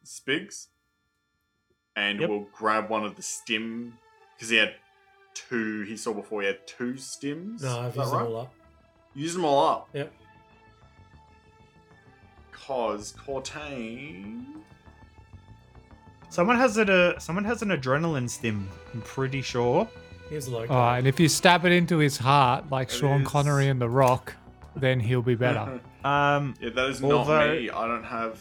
S3: Spigs and
S2: Yep.
S3: will grab one of the stim because he had two. He saw before he had two stims.
S4: No, I've used
S3: right?
S4: them all up.
S3: Use them all up.
S4: Yep.
S3: Cause Cortain.
S2: Someone has it a someone has an adrenaline stim, I'm pretty sure.
S4: Here's a low.
S5: All right, and if you stab it into his heart, like
S3: It
S5: Sean
S3: is-
S5: Connery in The Rock, then he'll be better.
S2: Um
S3: yeah, that is
S2: Although-
S3: not me. I don't have.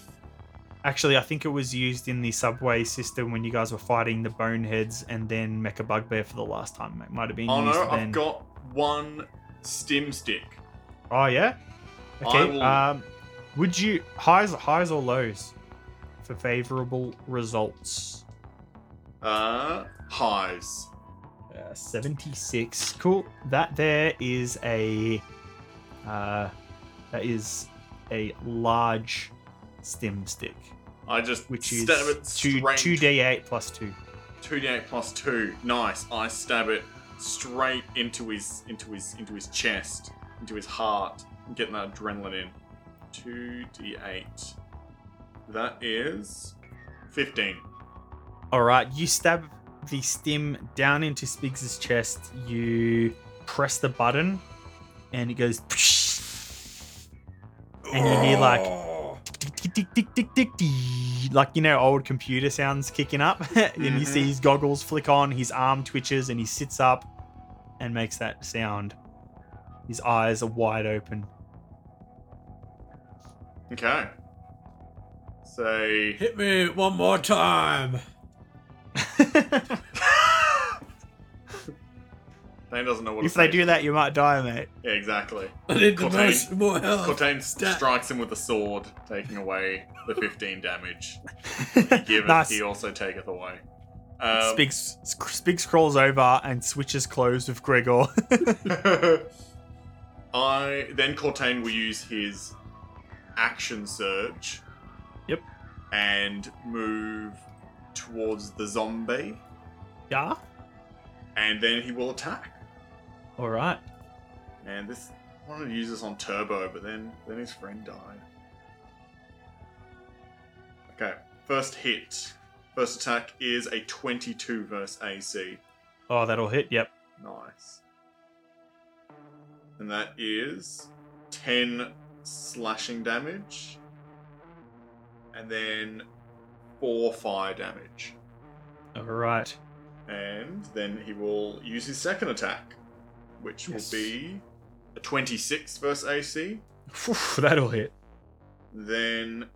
S2: Actually, I think it was used in the subway system when you guys were fighting the boneheads and then Mecha Bugbear for the last time. It might have been
S3: Oh
S2: used
S3: no,
S2: then.
S3: I've got one stim stick.
S2: Oh yeah.
S3: I
S2: Okay.
S3: will-
S2: Um, would you highs, highs or lows for favorable results?
S3: Uh, highs.
S2: Uh, Seventy-six. Cool. That there is a. Uh, that is a large stim stick,
S3: I just
S2: which is
S3: stab it
S2: two
S3: straight.
S2: two d eight plus two.
S3: Two d eight plus two. Nice. I stab it straight into his into his into his chest, into his heart, getting that adrenaline in. Two d eight. That is fifteen.
S2: All right, you stab the stim down into Spigs's chest. You press the button, and it goes, and you hear like tick, tick, tick, tick, tick, tick, tick, like you know old computer sounds kicking up. and you see mm-hmm. his goggles flick on, his arm twitches, and he sits up and makes that sound. His eyes are wide open.
S3: Okay. Say
S4: Hit me one more time.
S3: Dane doesn't know what.
S2: if they do that, you might die, mate.
S3: yeah, exactly.
S4: I need the
S3: Cortain.
S4: most more health.
S3: Cortain
S4: Stat.
S3: strikes him with a sword, taking away the fifteen damage. Giveth,
S2: nice.
S3: he also taketh away. Um,
S2: Spigs, Spigs crawls over and switches clothes with Gregor.
S3: I then Cortain will use his action surge.
S2: Yep.
S3: And move towards the zombie,
S2: Yeah.
S3: and then he will attack.
S2: All right.
S3: And this I wanted to use this on Turbo, but then then his friend died. Okay, first hit. First attack is a 22 versus AC.
S2: Oh, that'll hit. Yep.
S3: Nice. And that is 10 slashing damage. And then 4 fire damage.
S2: All right.
S3: And then he will use his second attack, which
S2: Yes.
S3: will be a 26 versus AC.
S2: Phew, that'll hit.
S3: Then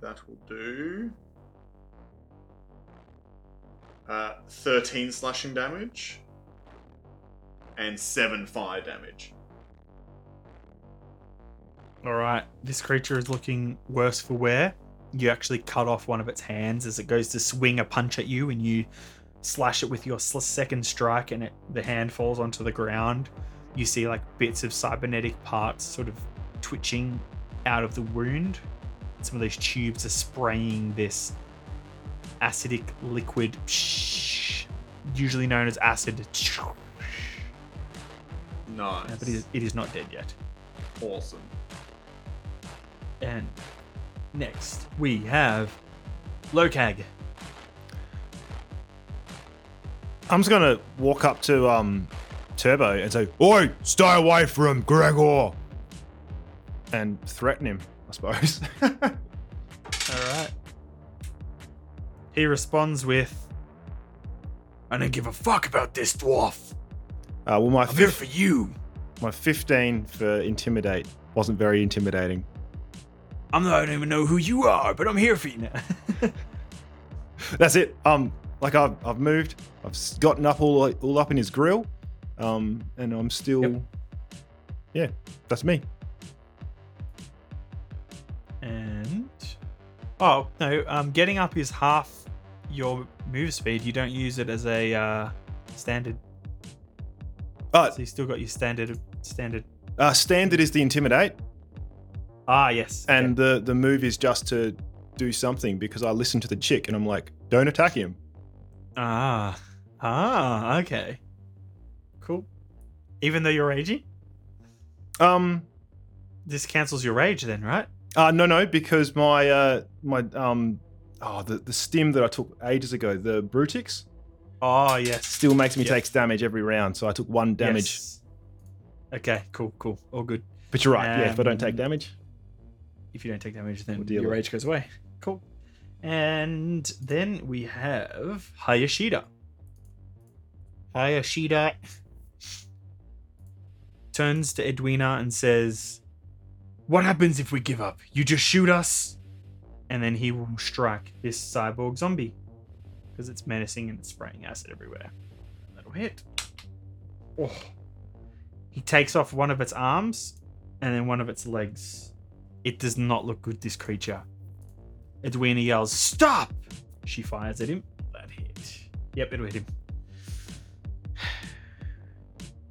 S3: that will do uh, 13 slashing damage and 7 fire damage.
S2: All right. This creature is looking worse for wear. You actually cut off one of its hands as it goes to swing a punch at you, and you slash it with your sl- second strike, and it, the hand falls onto the ground. You see like bits of cybernetic parts sort of twitching out of the wound. Some of those tubes are spraying this acidic liquid, usually known as acid.
S3: Nice.
S2: But it is, it is not dead yet.
S3: awesome.
S2: And next we have Lokag.
S6: I'm just gonna walk up to um Turbo and say, "Oi, stay away from Gregor," and threaten him. I suppose.
S2: All right. He responds with, "I don't give a fuck about this dwarf.
S6: uh, well, my
S2: I'm here
S6: fif-
S2: for you.
S6: my 15 for intimidate wasn't very intimidating.
S2: I'm not, I don't even know who you are, but I'm here for you now."
S6: That's it. Um, like I've I've moved. I've gotten up all all up in his grill. Um, and I'm still.
S2: Yep.
S6: Yeah, that's me.
S2: and oh no, um, getting up is half your move speed. You don't use it as a uh, standard.
S6: Uh,
S2: So you still got your standard standard.
S6: uh, standard is the intimidate,
S2: Ah, yes. okay.
S6: and the the move is just to do something because I listen to the chick and I'm like, don't attack him.
S2: ah, ah, okay, cool. Even though you're raging,
S6: Um,
S2: this cancels your rage, then, right?
S6: uh, no, no, because my uh my um oh the the stim that I took ages ago, the Brutix,
S2: Oh yes.
S6: still makes me
S2: Yep.
S6: take damage every round. So I took one damage.
S2: Yes. Okay, cool, cool, all good.
S6: But you're right. yeah, if I don't take
S2: Um,
S6: damage,
S2: If you don't take damage, then
S6: We'll
S2: your rage goes away. Cool. And then we have Hayashida. Hayashida turns to Edwina and says, What happens if we give up? You just shoot us? And then he will strike this cyborg zombie because it's menacing and it's spraying acid everywhere. That'll hit. Oh. He takes off one of its arms and then one of its legs. It does not look good, this creature. Edwina yells, Stop! She fires at him. That hit. Yep, it'll hit him.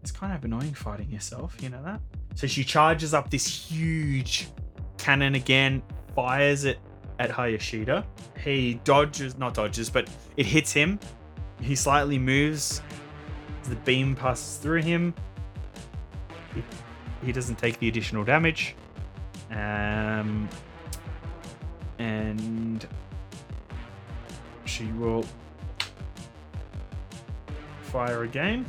S2: It's kind of annoying fighting yourself, you know that? So she charges up this huge cannon again, fires it at Hayashida. He dodges, not dodges, but it hits him. He slightly moves. The beam passes through him. He, he doesn't take the additional damage. Um, and she will fire again.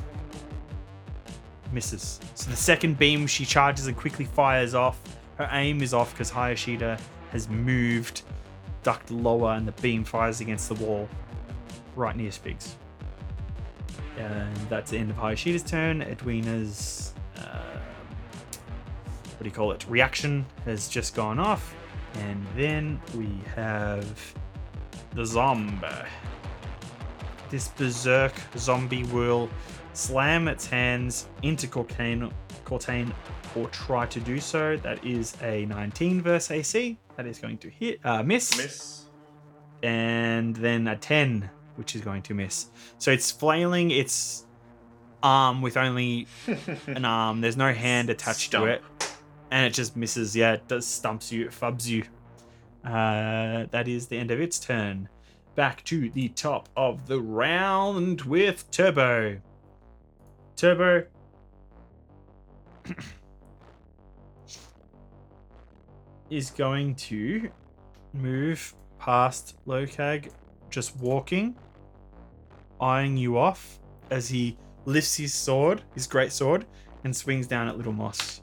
S2: Misses. So the second beam she charges and quickly fires off. Her aim is off because Hayashida has moved, ducked lower, and the beam fires against the wall right near Spigs. And that's the end of Hayashida's turn. Edwina's um, what do you call it? Reaction has just gone off. And then we have the zombie. This berserk zombie will slam its hands into Cortain, Cortain or try to do so. That is a 19 versus AC. That is going to hit, uh, miss.
S3: Miss.
S2: And then a 10, which is going to miss. So it's flailing its arm with only an arm. There's no hand attached
S3: Stump.
S2: to it, and it just misses. Yeah, it does stumps you, it fubs you. Uh, that is the end of its turn. Back to the top of the round with Turbo. Turbo. is going to move past Lokag, just walking, eyeing you off as he lifts his sword, his great sword, and swings down at Little Moss.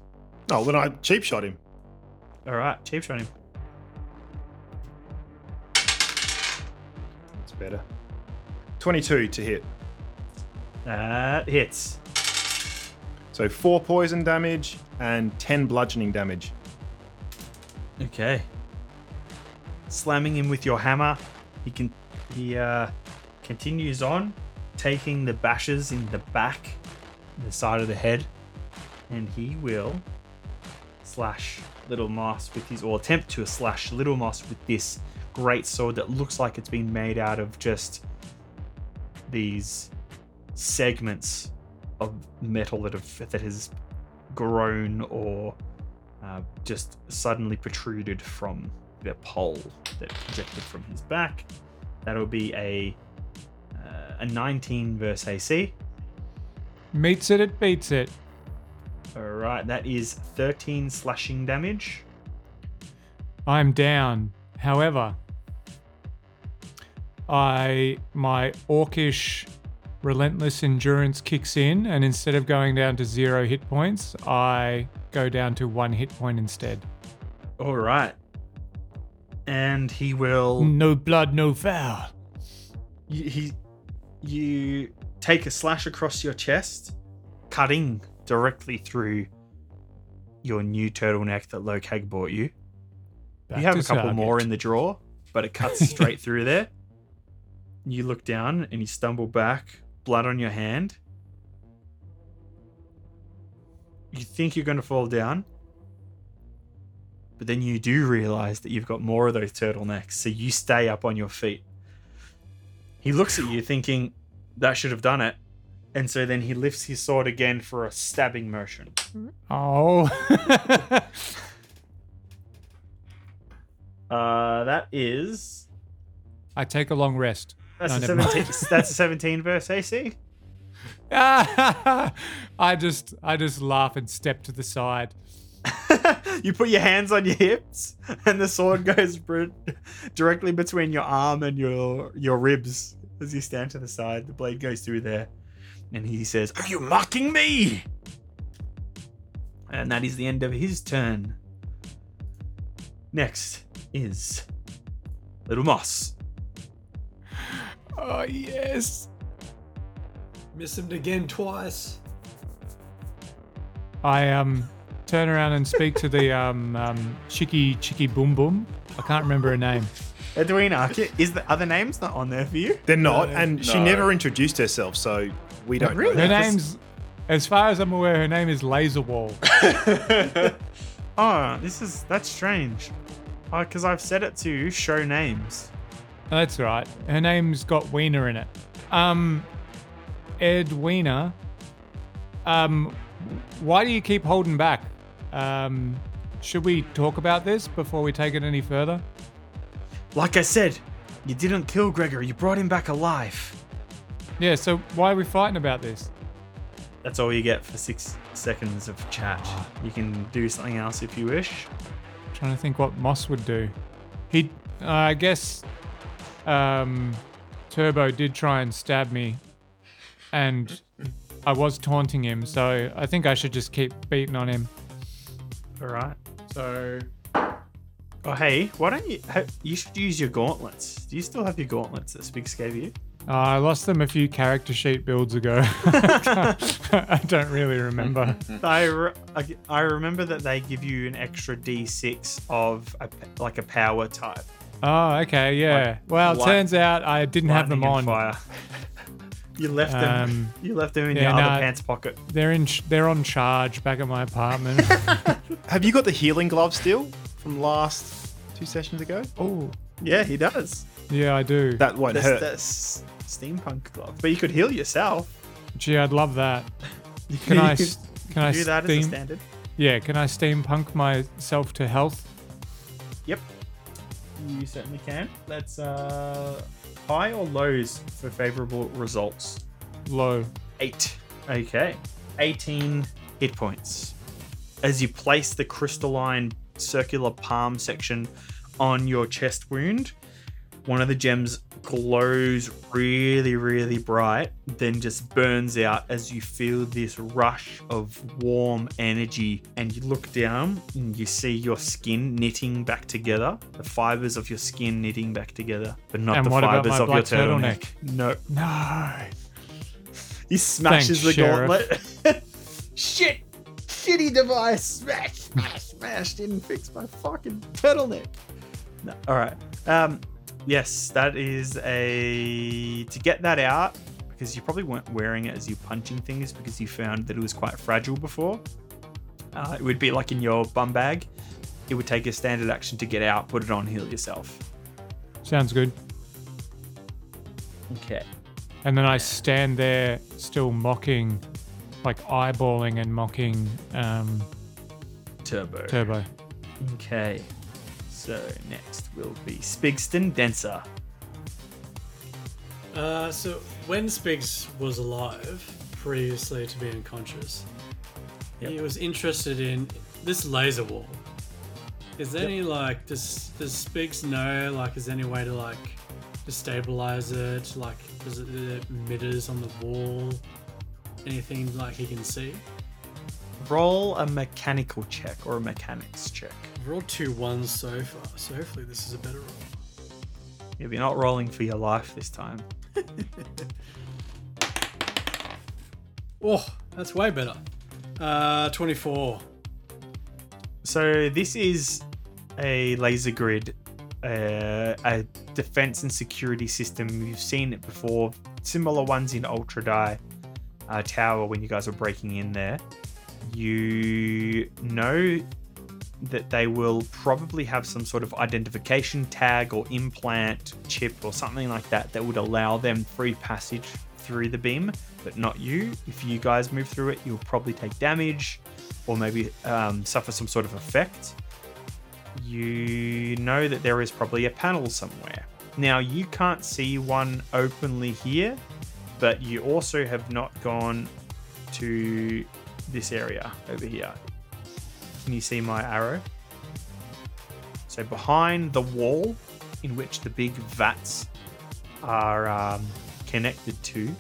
S6: Oh, then I cheap shot him.
S2: All right, cheap shot him.
S6: It's better. 22 to hit.
S2: That hits.
S6: So four poison damage and 10 bludgeoning damage.
S2: Okay. Slamming him with your hammer, he can he uh, continues on, taking the bashes in the back, the side of the head, and he will slash Little Moss with his or attempt to slash Little Moss with this great sword that looks like it's been made out of just these segments of metal that have that has grown or uh, just suddenly protruded from the pole that projected from his back. That'll be a uh, a 19 versus AC.
S5: Meets it, it beats it.
S2: All right, that is 13 slashing damage.
S5: I'm down. However, I my orcish relentless endurance kicks in, and instead of going down to zero hit points, I go down to one hit point instead.
S2: All right, and he will.
S5: No blood, no foul.
S2: you, he you take a slash across your chest, cutting directly through your new turtleneck that Lokag bought you.
S5: Back
S2: you have a couple more in the drawer, but it cuts straight through there. You look down and you stumble back, blood on your hand. You think you're going to fall down, but then you do realize that you've got more of those turtlenecks, so you stay up on your feet. He looks at you thinking that should have done it, and so then he lifts his sword again for a stabbing motion.
S5: Oh.
S2: Uh, that is
S5: I take a long rest.
S2: that's
S5: No,
S2: a
S5: never mind.
S2: 17. that's a 17 versus AC.
S5: I just I just laugh and step to the side.
S2: you put your hands on your hips, and the sword goes directly between your arm and your your ribs as you stand to the side. The blade goes through there, and he says, "Are you mocking me?" And that is the end of his turn. Next is Little Moss.
S5: Oh yes.
S4: Missed him again twice.
S5: I um turn around and speak to the um um Chicky Chicky Boom Boom. I can't remember her name.
S2: Edwina, is the other names not on there for you?
S6: They're not,
S4: No.
S6: and she never introduced herself, so we don't
S2: Really?
S6: know.
S5: Her
S6: that.
S5: name's as far as I'm aware, her name is Laser Wall.
S2: Oh, this is that's strange. Oh, because I've set it to show names.
S5: That's right. Her name's got Wiener in it. Um, Edwina. Um, why do you keep holding back? Um, should we talk about this before we take it any further?
S2: Like I said, you didn't kill Gregor. You brought him back alive.
S5: Yeah. So why are we fighting about this?
S2: That's all you get for six seconds of chat. You can do something else if you wish.
S5: trying to think what Moss would do. He, uh, I guess, um, Turbo did try and stab me, and I was taunting him. So I think I should just keep beating on him.
S2: All right.
S5: So
S2: Oh, hey, why don't you? You should use your gauntlets. Do you still have your gauntlets that Spigs gave you?
S5: Uh, I lost them a few character sheet builds ago. I don't really remember.
S2: I, re- I I remember that they give you an extra D6 of a, p- like a power type.
S5: Oh, okay, yeah. well,
S2: light-
S5: turns out I didn't have them
S2: Lightning
S5: on.
S2: Fire. You left them.
S5: Um,
S2: You left them in
S5: yeah,
S2: your
S5: nah.
S2: other pants pocket.
S5: They're in. ch- They're on charge back at my apartment.
S6: Have you got the healing glove still from last two sessions ago?
S5: oh,
S2: Yeah, he does.
S5: yeah, I do.
S6: That won't
S2: That's
S6: hurt.
S2: that's steampunk glove. But you could heal yourself.
S5: Gee, I'd love that. Can I? Can I
S2: do that as a standard?
S5: Yeah, can I steampunk myself to health?
S2: Yep. You certainly can. That's uh high or lows for favorable results.
S5: Low.
S2: Eight. Okay. 18 hit points. As you place the crystalline circular palm section on your chest wound, one of the gems glows really, really bright, then just burns out as you feel this rush of warm energy. And you look down and you see your skin knitting back together, the fibers of your skin knitting back together, but not
S5: And
S2: the fibers of your turtleneck.
S5: turtleneck?
S2: No.
S5: No.
S2: He smashes
S5: Thanks,
S2: the
S5: Sheriff.
S2: gauntlet. Shit! Shitty device! Smash, smash, smash! Didn't fix my fucking turtleneck. No, all right. Um, yes, that is a to get that out because you probably weren't wearing it as you punching things because you found that it was quite fragile before. Uh, it would be like in your bum bag. It would take a standard action to get out, put it on, heal yourself.
S5: Sounds good.
S2: Okay.
S5: And then I stand there still mocking, like eyeballing and mocking um,
S2: Turbo.
S5: Turbo.
S2: Okay. So next will be Spigston Denser.
S4: Uh, so when Spigs was alive, previously to being unconscious, he was interested in this laser wall. Is there any like does does Spigs know like is there any way to like destabilize it? Like does it there emitters on the wall? Anything like he can see?
S2: Roll a mechanical check or a mechanics check.
S4: Rolled two ones so far, so hopefully this is a better roll.
S2: If you're not rolling for your life this time.
S4: Oh, that's way better. Uh, 24.
S2: So this is a laser grid, uh, a defense and security system. You've seen it before. Similar ones in Ultra Die uh, Tower when you guys were breaking in there. You know that they will probably have some sort of identification tag or implant chip or something like that that would allow them free passage through the beam, but not you. If you guys move through it, you'll probably take damage or maybe um, suffer some sort of effect. You know that there is probably a panel somewhere. Now, you can't see one openly here, but you also have not gone to this area over here. Can you see my arrow? So behind the wall in which the big vats are um, connected to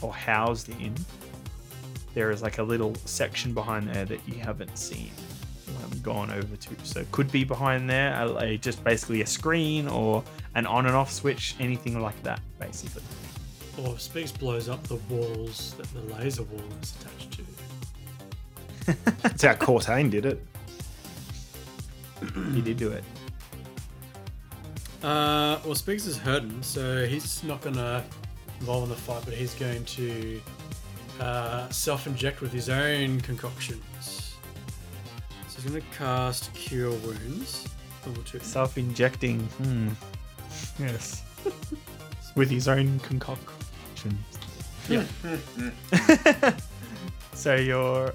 S2: or housed in, there is like a little section behind there that you haven't seen, haven't gone over to. So it could be behind there, a, a- just basically a screen or an on and off switch, anything like that, basically.
S4: Or Spigs blows up the walls that the laser wall is attached to.
S6: That's how Cortain did it.
S2: he did do it.
S4: Uh, well, Spigs is hurting, so he's not gonna involve in the fight, but he's going to uh, self-inject with his own concoctions. So he's gonna cast Cure Wounds, level two.
S2: Self injecting. Hmm. Yes. With his own concoction.
S4: Yeah.
S2: So your.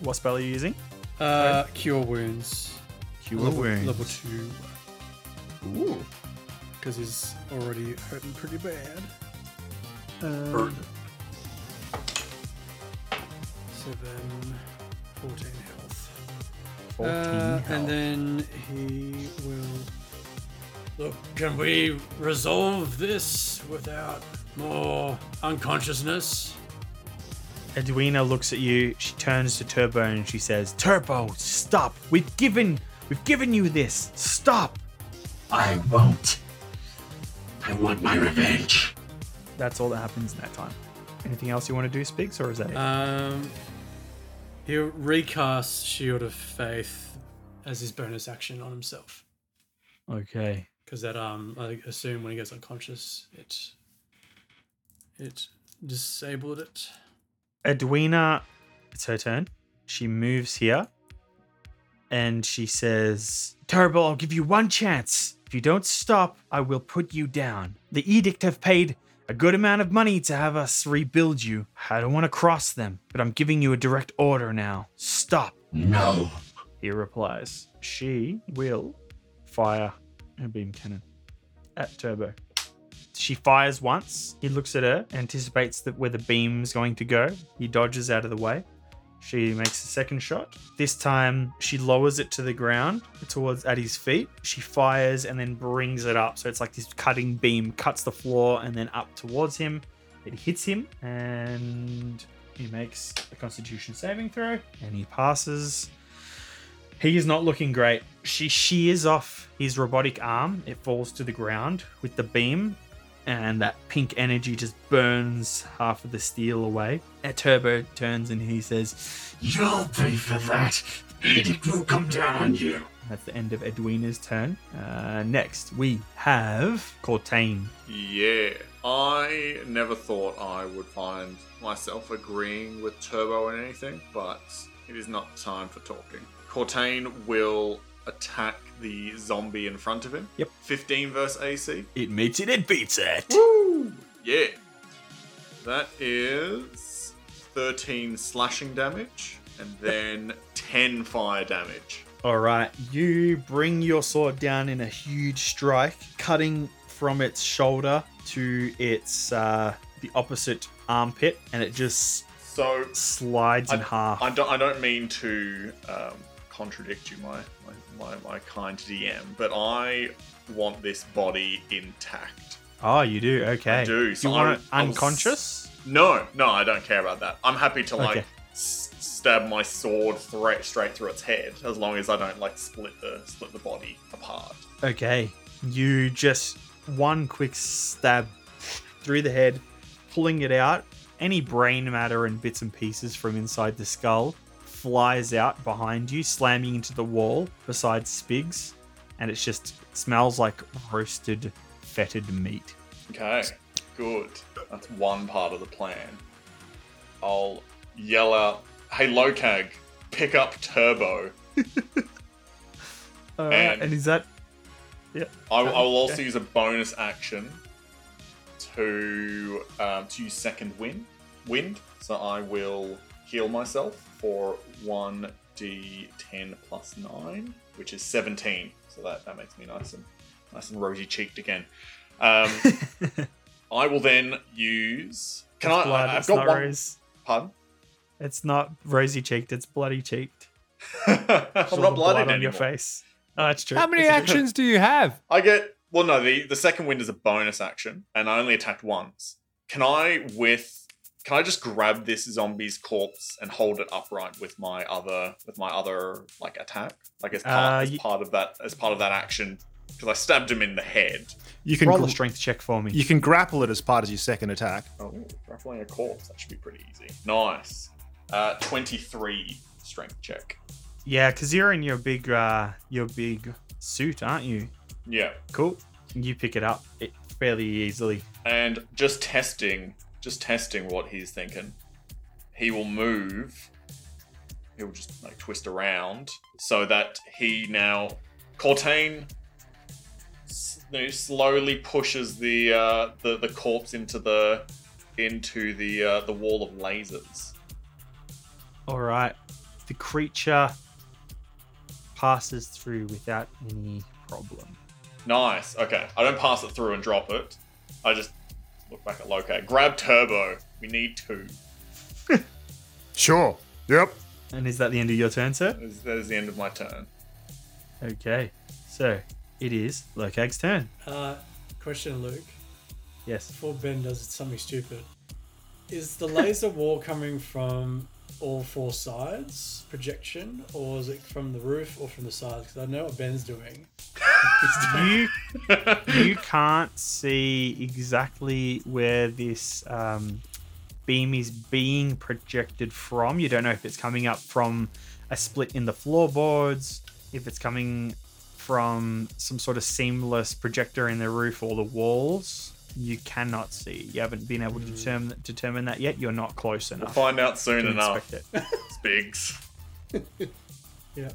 S2: What spell are you using?
S4: Uh, Cure Wounds.
S2: Cure
S4: level,
S2: Wounds.
S4: Level two,
S2: Ooh.
S4: because he's already hurting pretty bad.
S2: Um,
S4: Seven, 14 health.
S2: 14
S4: Uh,
S2: health.
S4: and then he will. Look, can we resolve this without more unconsciousness?
S2: Edwina looks at you. She turns to Turbo and she says, "Turbo, stop! We've given, we've given you this. Stop!"
S1: I won't. I want my revenge.
S2: That's all that happens in that time. Anything else you want to do, Spigs, or is that it?
S4: Um, he'll recast Shield of Faith as his bonus action on himself.
S2: okay.
S4: Because that, um, I assume when he gets unconscious, it it disabled it.
S2: Edwina, it's her turn. She moves here and she says, Turbo, I'll give you one chance. If you don't stop, I will put you down. The edict have paid a good amount of money to have us rebuild you. I don't want to cross them, but I'm giving you a direct order now. Stop,
S1: No.
S2: he replies. She will fire her beam cannon at Turbo. She fires once. He looks at her, anticipates that where the beam's going to go. He dodges out of the way. She makes a second shot. This time, she lowers it to the ground towards at his feet. She fires and then brings it up. So it's like this cutting beam cuts the floor and then up towards him. It hits him and he makes a constitution saving throw and he passes. He is not looking great. She shears off his robotic arm. It falls to the ground with the beam, and that pink energy just burns half of the steel away. And Turbo turns and he says,
S1: You'll pay for that. Edict will come down on you.
S2: That's the end of Edwina's turn. Uh, next, we have Cortain.
S3: Yeah. I never thought I would find myself agreeing with Turbo on anything, but it is not time for talking. Cortain will attack the zombie in front of him.
S2: Yep.
S3: 15 versus AC.
S2: It meets it, it beats it.
S3: Woo! Yeah. That is 13 slashing damage and then 10 fire damage.
S2: All right, you bring your sword down in a huge strike, cutting from its shoulder to its uh, the opposite armpit, and it just
S3: So
S2: slides in half.
S3: I don't. I don't mean to um, contradict you, my, my my my kind DM, but I want this body intact.
S2: oh, you do? Okay.
S3: I do, so
S2: you want
S3: I-
S2: it
S3: I was-
S2: unconscious?
S3: No, no, I don't care about that. I'm happy to like
S2: Okay.
S3: s- stab my sword thra- straight through its head, as long as I don't like split the split the body apart.
S2: Okay. You just one quick stab through the head, pulling it out. Any brain matter and bits and pieces from inside the skull flies out behind you, slamming into the wall beside Spigs, and it just smells like roasted, fetid meat.
S3: Okay, good. That's one part of the plan. I'll yell out, "Hey, Lokag, pick up Turbo."
S2: Alright,
S3: And-
S2: and is that? Yeah.
S3: I, I will also
S2: Okay.
S3: use a bonus action to um, to use second wind. Wind. So I will heal myself for one d10 plus nine, which is seventeen. So that, that makes me nice and nice and rosy cheeked again. Um, I will then use. Can I?
S2: blood,
S3: I've
S2: it's
S3: got
S2: not
S3: one.
S2: rose.
S3: Pardon?
S2: It's not rosy cheeked. It's bloody cheeked.
S3: I'm
S2: All the
S3: not
S2: blood
S3: blooded
S2: on
S3: anymore.
S2: your face. Oh, that's true.
S5: How many
S2: That's true.
S5: actions do you have?
S3: I get well. No, the the second wind is a bonus action, and I only attacked once. Can I with? Can I just grab this zombie's corpse and hold it upright with my other with my other like attack, like as part,
S2: Uh,
S3: as part of that as part of that action? Because I stabbed him in the head.
S6: You can
S2: Roll
S6: gr-
S2: a strength check for me.
S6: you can grapple it as part of your second attack.
S3: Oh, grappling a corpse that should be pretty easy. Nice. Uh, twenty three strength check.
S2: Yeah, because you're in your big, uh, your big suit, aren't you?
S3: Yeah,
S2: Cool. You pick it up it fairly easily.
S3: and just testing, just testing what he's thinking. He will move. He'll just like twist around so that he now Cortain s- you know, slowly pushes the uh, the the corpse into the into the uh, the wall of lasers.
S2: All right. The creature passes through without any problem.
S3: Nice. Okay, I don't pass it through and drop it. I just look back at Loka. Grab Turbo. We need two.
S6: Sure. Yep.
S2: And is that the end of your turn, sir?
S3: That is, that is the end of my turn.
S2: Okay. So it is Lokag's turn.
S4: Uh, question, Luke.
S2: Yes.
S4: Before Ben does something stupid, is the laser wall coming from all four sides projection, or is it from the roof or from the sides? Because I know what Ben's doing.
S2: You you can't see exactly where this um, beam is being projected from. You don't know if it's coming up from a split in the floorboards, if it's coming from some sort of seamless projector in the roof or the walls. You cannot see. You haven't been able to determine determine that yet. You're not close enough.
S3: We'll
S2: enough.
S3: find out soon
S2: to
S3: enough.
S2: inspect it.
S3: Spigs.
S4: Yeah.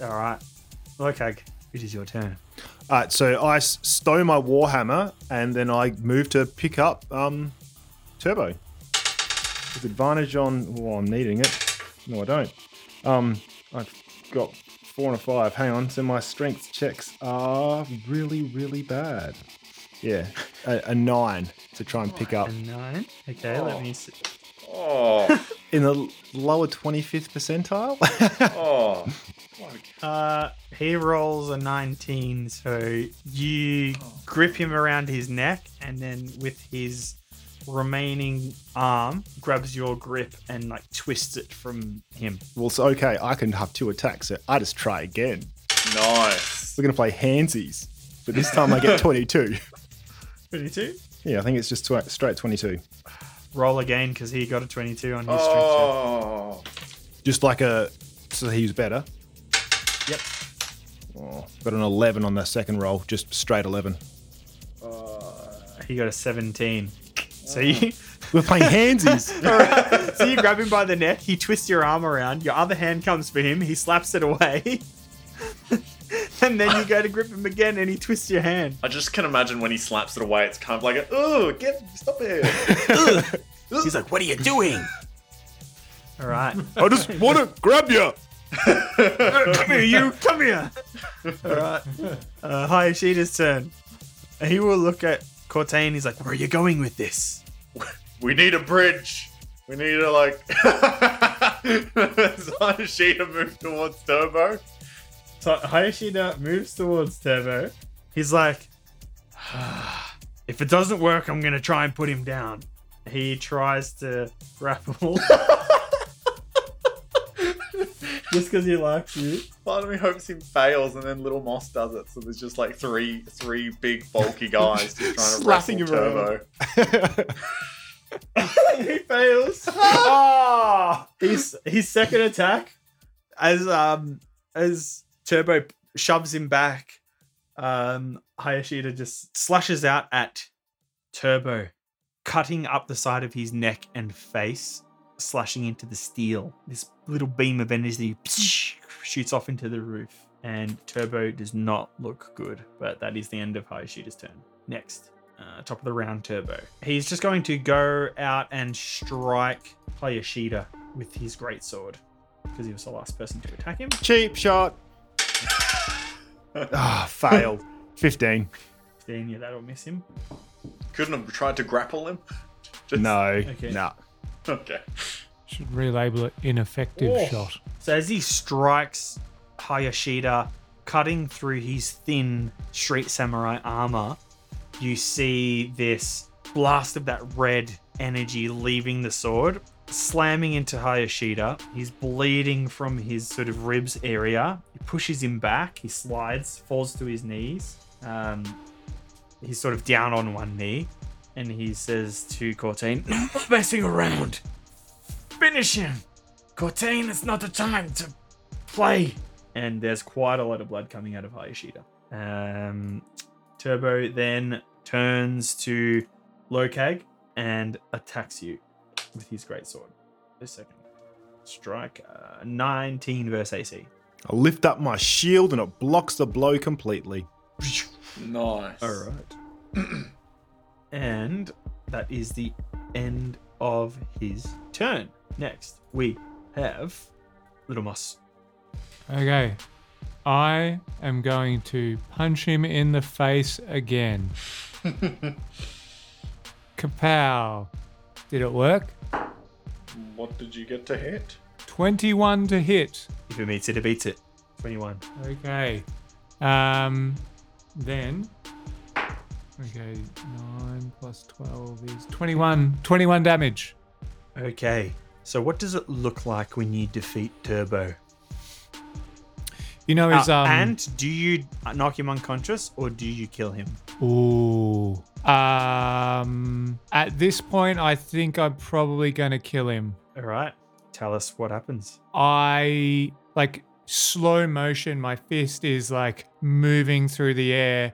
S2: All right, okay, it is your turn.
S6: All right, so I stow my warhammer and then I move to pick up um, turbo with advantage on. Oh, I'm needing it. No, I don't. Um, I've got four and a five. Hang on. So my strength checks are really, really bad. Yeah, a, a nine to try and pick up
S2: A nine. Okay, let me see.
S3: Oh,
S6: in the lower 25th percentile.
S3: oh.
S2: Uh, he rolls a 19, so you grip him around his neck, and then with his remaining arm, grabs your grip and like twists it from him.
S6: well, so okay. I can have two attacks, so I just try again.
S3: Nice.
S6: We're gonna play handsies, but this time I get 22.
S2: 22.
S6: Yeah, I think it's just tw- straight 22.
S2: Roll again because he got a 22 on his strength check.
S3: Oh.
S6: Just like a. So he was better.
S2: Yep.
S6: Oh, got an 11 on the second roll, just straight 11.
S2: Uh, he got a 17. So oh. you,
S6: We're playing handsies.
S2: so you grab him by the neck, he twists your arm around, your other hand comes for him, he slaps it away. and then you go to grip him again and he twists your hand.
S3: I just can imagine when he slaps it away, it's kind of like, a, oh, get, stop it.
S2: He's like, What are you doing? All right.
S6: I just want to grab you.
S2: Come here, you. Come here. All right. Uh, Hayashida's turn. He will look at Cortain. He's like, Where are you going with this?
S3: we need a bridge. We need to, like. Sheeta move towards Turbo.
S2: So Hayashida moves towards Turbo. He's like, If it doesn't work, I'm going to try and put him down. He tries to grapple. Just because he likes you.
S3: Part of me hopes he fails and then Little Moss does it. So there's just like three three big bulky guys just trying to
S6: Slapping
S3: wrestle
S6: him
S3: Turbo.
S2: he fails. Ah! His his second attack, as um as Turbo shoves him back, um Hayashida just slashes out at Turbo, cutting up the side of his neck and face, slashing into the steel. This little beam of energy shoots off into the roof, and Turbo does not look good. But that is the end of Hayashida's turn. Next uh, top of the round turbo. He's just going to go out and strike Hayashida with his great sword because he was the last person to attack him.
S6: Cheap shot. Ah, failed. 15.
S2: Then yeah, that'll miss him.
S3: Couldn't have tried to grapple him. Just-
S6: No.
S2: Okay.
S6: Nah.
S3: Okay.
S5: Should relabel it ineffective
S2: Oh.
S5: shot.
S2: So as he strikes Hayashida, cutting through his thin street samurai armor, you see this blast of that red energy leaving the sword, slamming into Hayashida. He's bleeding from his sort of ribs area. He pushes him back. He slides, falls to his knees. Um, he's sort of down on one knee, and he says to Cortain, "No more messing around. Finish him." Cortain, it's not the time to play. And there's quite a lot of blood coming out of Hayashida. Um, Turbo then turns to Lokag and attacks you with his great sword. This second strike, uh, 19 versus AC.
S6: I lift up my shield and it blocks the blow completely.
S3: Nice.
S2: All right. and that is the end of his turn. Next, we have Little Moss.
S5: Okay. I am going to punch him in the face again. Kapow. Did it work?
S3: What did you get to hit?
S5: 21 to hit.
S2: If it meets it, it beats it. 21.
S5: Okay. Um, then. Okay, 9 plus 12 is 21. 21 damage.
S2: Okay. So what does it look like when you defeat Turbo?
S5: You know his
S2: Uh,
S5: um
S2: and do you knock him unconscious or do you kill him?
S5: Ooh. Um at this point I think I'm probably gonna kill him.
S2: All right. Tell us what happens.
S5: I like slow motion, my fist is like moving through the air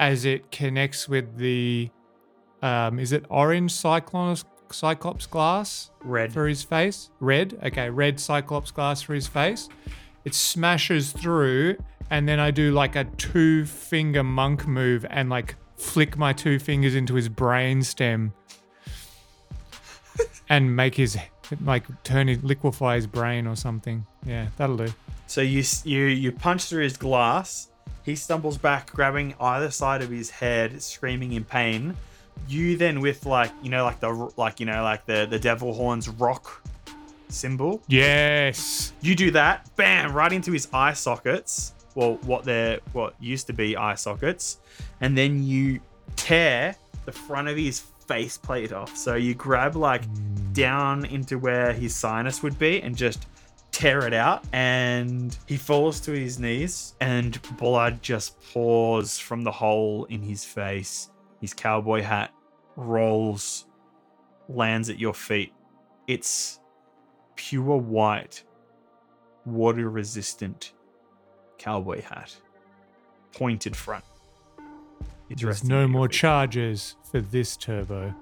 S5: as it connects with the um is it orange cyclops cyclops glass
S2: Red.
S5: for his face? Red? Okay, red cyclops glass for his face. It smashes through and then I do like a two finger monk move and like flick my two fingers into his brain stem and make his like turn it liquefy his brain or something. Yeah, that'll do.
S2: So you you you punch through his glass. He stumbles back, grabbing either side of his head, screaming in pain. You then, with like you know, like the like you know, like the the devil horns rock symbol.
S5: Yes.
S2: You do that, bam, right into his eye sockets. Well, what they're what used to be eye sockets, and then you tear the front of his faceplate off. So you grab like hmm. down into where his sinus would be and just tear it out and he falls to his knees and blood just pours from the hole in his face his cowboy hat rolls lands at your feet it's pure white water resistant cowboy hat pointed front it's
S5: There's no more
S2: feet.
S5: charges for this turbo.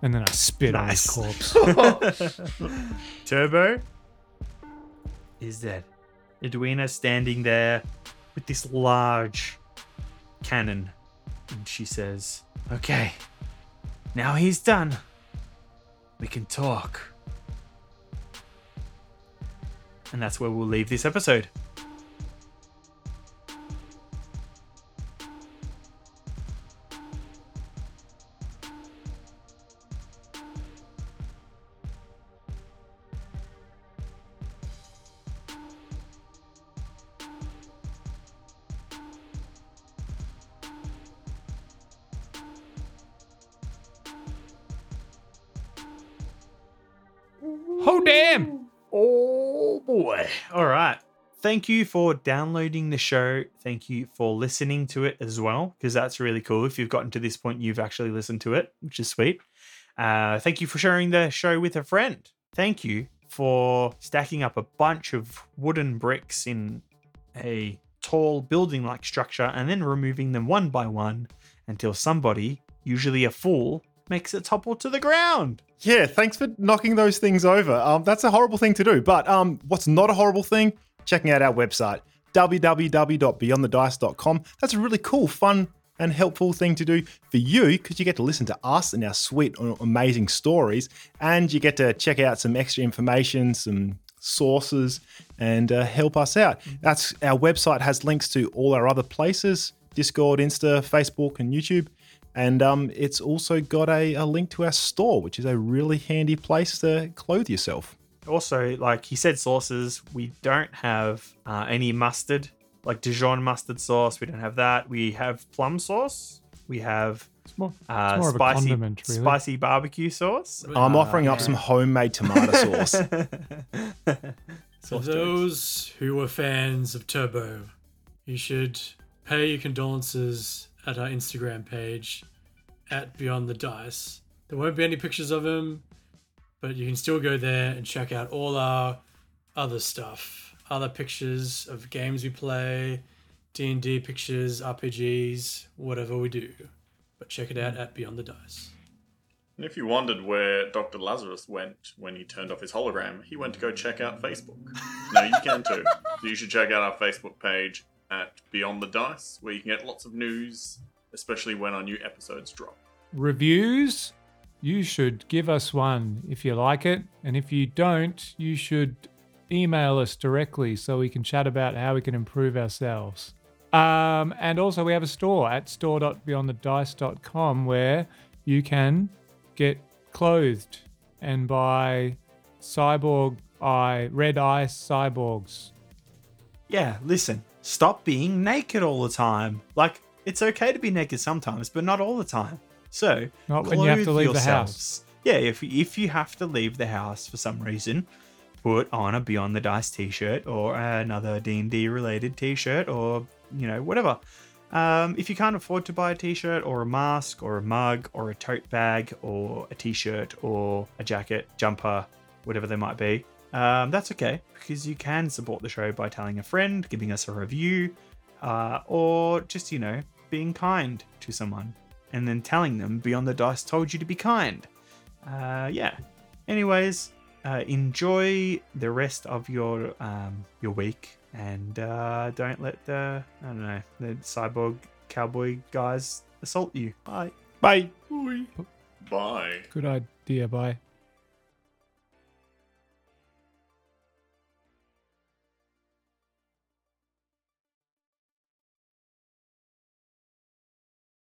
S5: And then I spit on his corpse.
S2: Turbo is dead. Edwina standing there with this large cannon. And she says, Okay, now he's done. We can talk. And that's where we'll leave this episode. Thank you for downloading the show. Thank you for listening to it as well, because that's really cool. If you've gotten to this point, you've actually listened to it, which is sweet. Uh, thank you for sharing the show with a friend. Thank you for stacking up a bunch of wooden bricks in a tall building like structure and then removing them one by one until somebody, usually a fool, makes it topple to the ground.
S6: Yeah, thanks for knocking those things over. Um, that's a horrible thing to do. But um, what's not a horrible thing? Checking out our website, www.beyondthedice.com. That's a really cool, fun, and helpful thing to do for you because you get to listen to us and our sweet, amazing stories, and you get to check out some extra information, some sources, and uh, help us out. That's our website has links to all our other places: Discord, Insta, Facebook, and YouTube. And um, it's also got a, a link to our store, which is a really handy place to clothe yourself.
S2: Also like he said sauces we don't have uh, any mustard like dijon mustard sauce we don't have that we have plum sauce we have
S5: It's more,
S2: uh,
S5: more of a
S2: spicy
S5: condiment, really.
S2: spicy barbecue sauce
S6: I'm offering up some homemade tomato sauce.
S4: For those who are fans of Turbo, you should pay your condolences at our Instagram page at Beyond the Dice. There won't be any pictures of him, but you can still go there and check out all our other stuff, other pictures of games we play, D&D pictures, RPGs, whatever we do. But check it out at Beyond the Dice.
S3: And if you wondered where Dr. Lazarus went when he turned off his hologram, he went to go check out Facebook. now you can too. So you should check out our Facebook page at Beyond the Dice, where you can get lots of news, especially when our new episodes drop.
S5: Reviews? You should give us one if you like it. And if you don't, you should email us directly so we can chat about how we can improve ourselves. Um, and also, we have a store at store.beyondthedice.com where you can get clothed and buy cyborg eye, red eye cyborgs.
S2: yeah listen stop being naked all the time like it's okay to be naked sometimes but not all the time so
S5: Not when you have to leave the house.
S2: yeah if, if you have to leave the house for some reason put on a beyond the dice t-shirt or another d&d related t-shirt or you know whatever. Um, if you can't afford to buy a t-shirt or a mask or a mug or a tote bag or a t-shirt or a jacket jumper whatever they might be um, that's okay because you can support the show by telling a friend giving us a review uh, or just you know being kind to someone and then telling them Beyond the Dice told you to be kind. Uh, yeah. Anyways, uh, enjoy the rest of your um, your week and uh, don't let the I don't know the cyborg cowboy guys assault you. Bye. Bye.
S6: Bye.
S3: Bye.
S5: Good idea. Bye.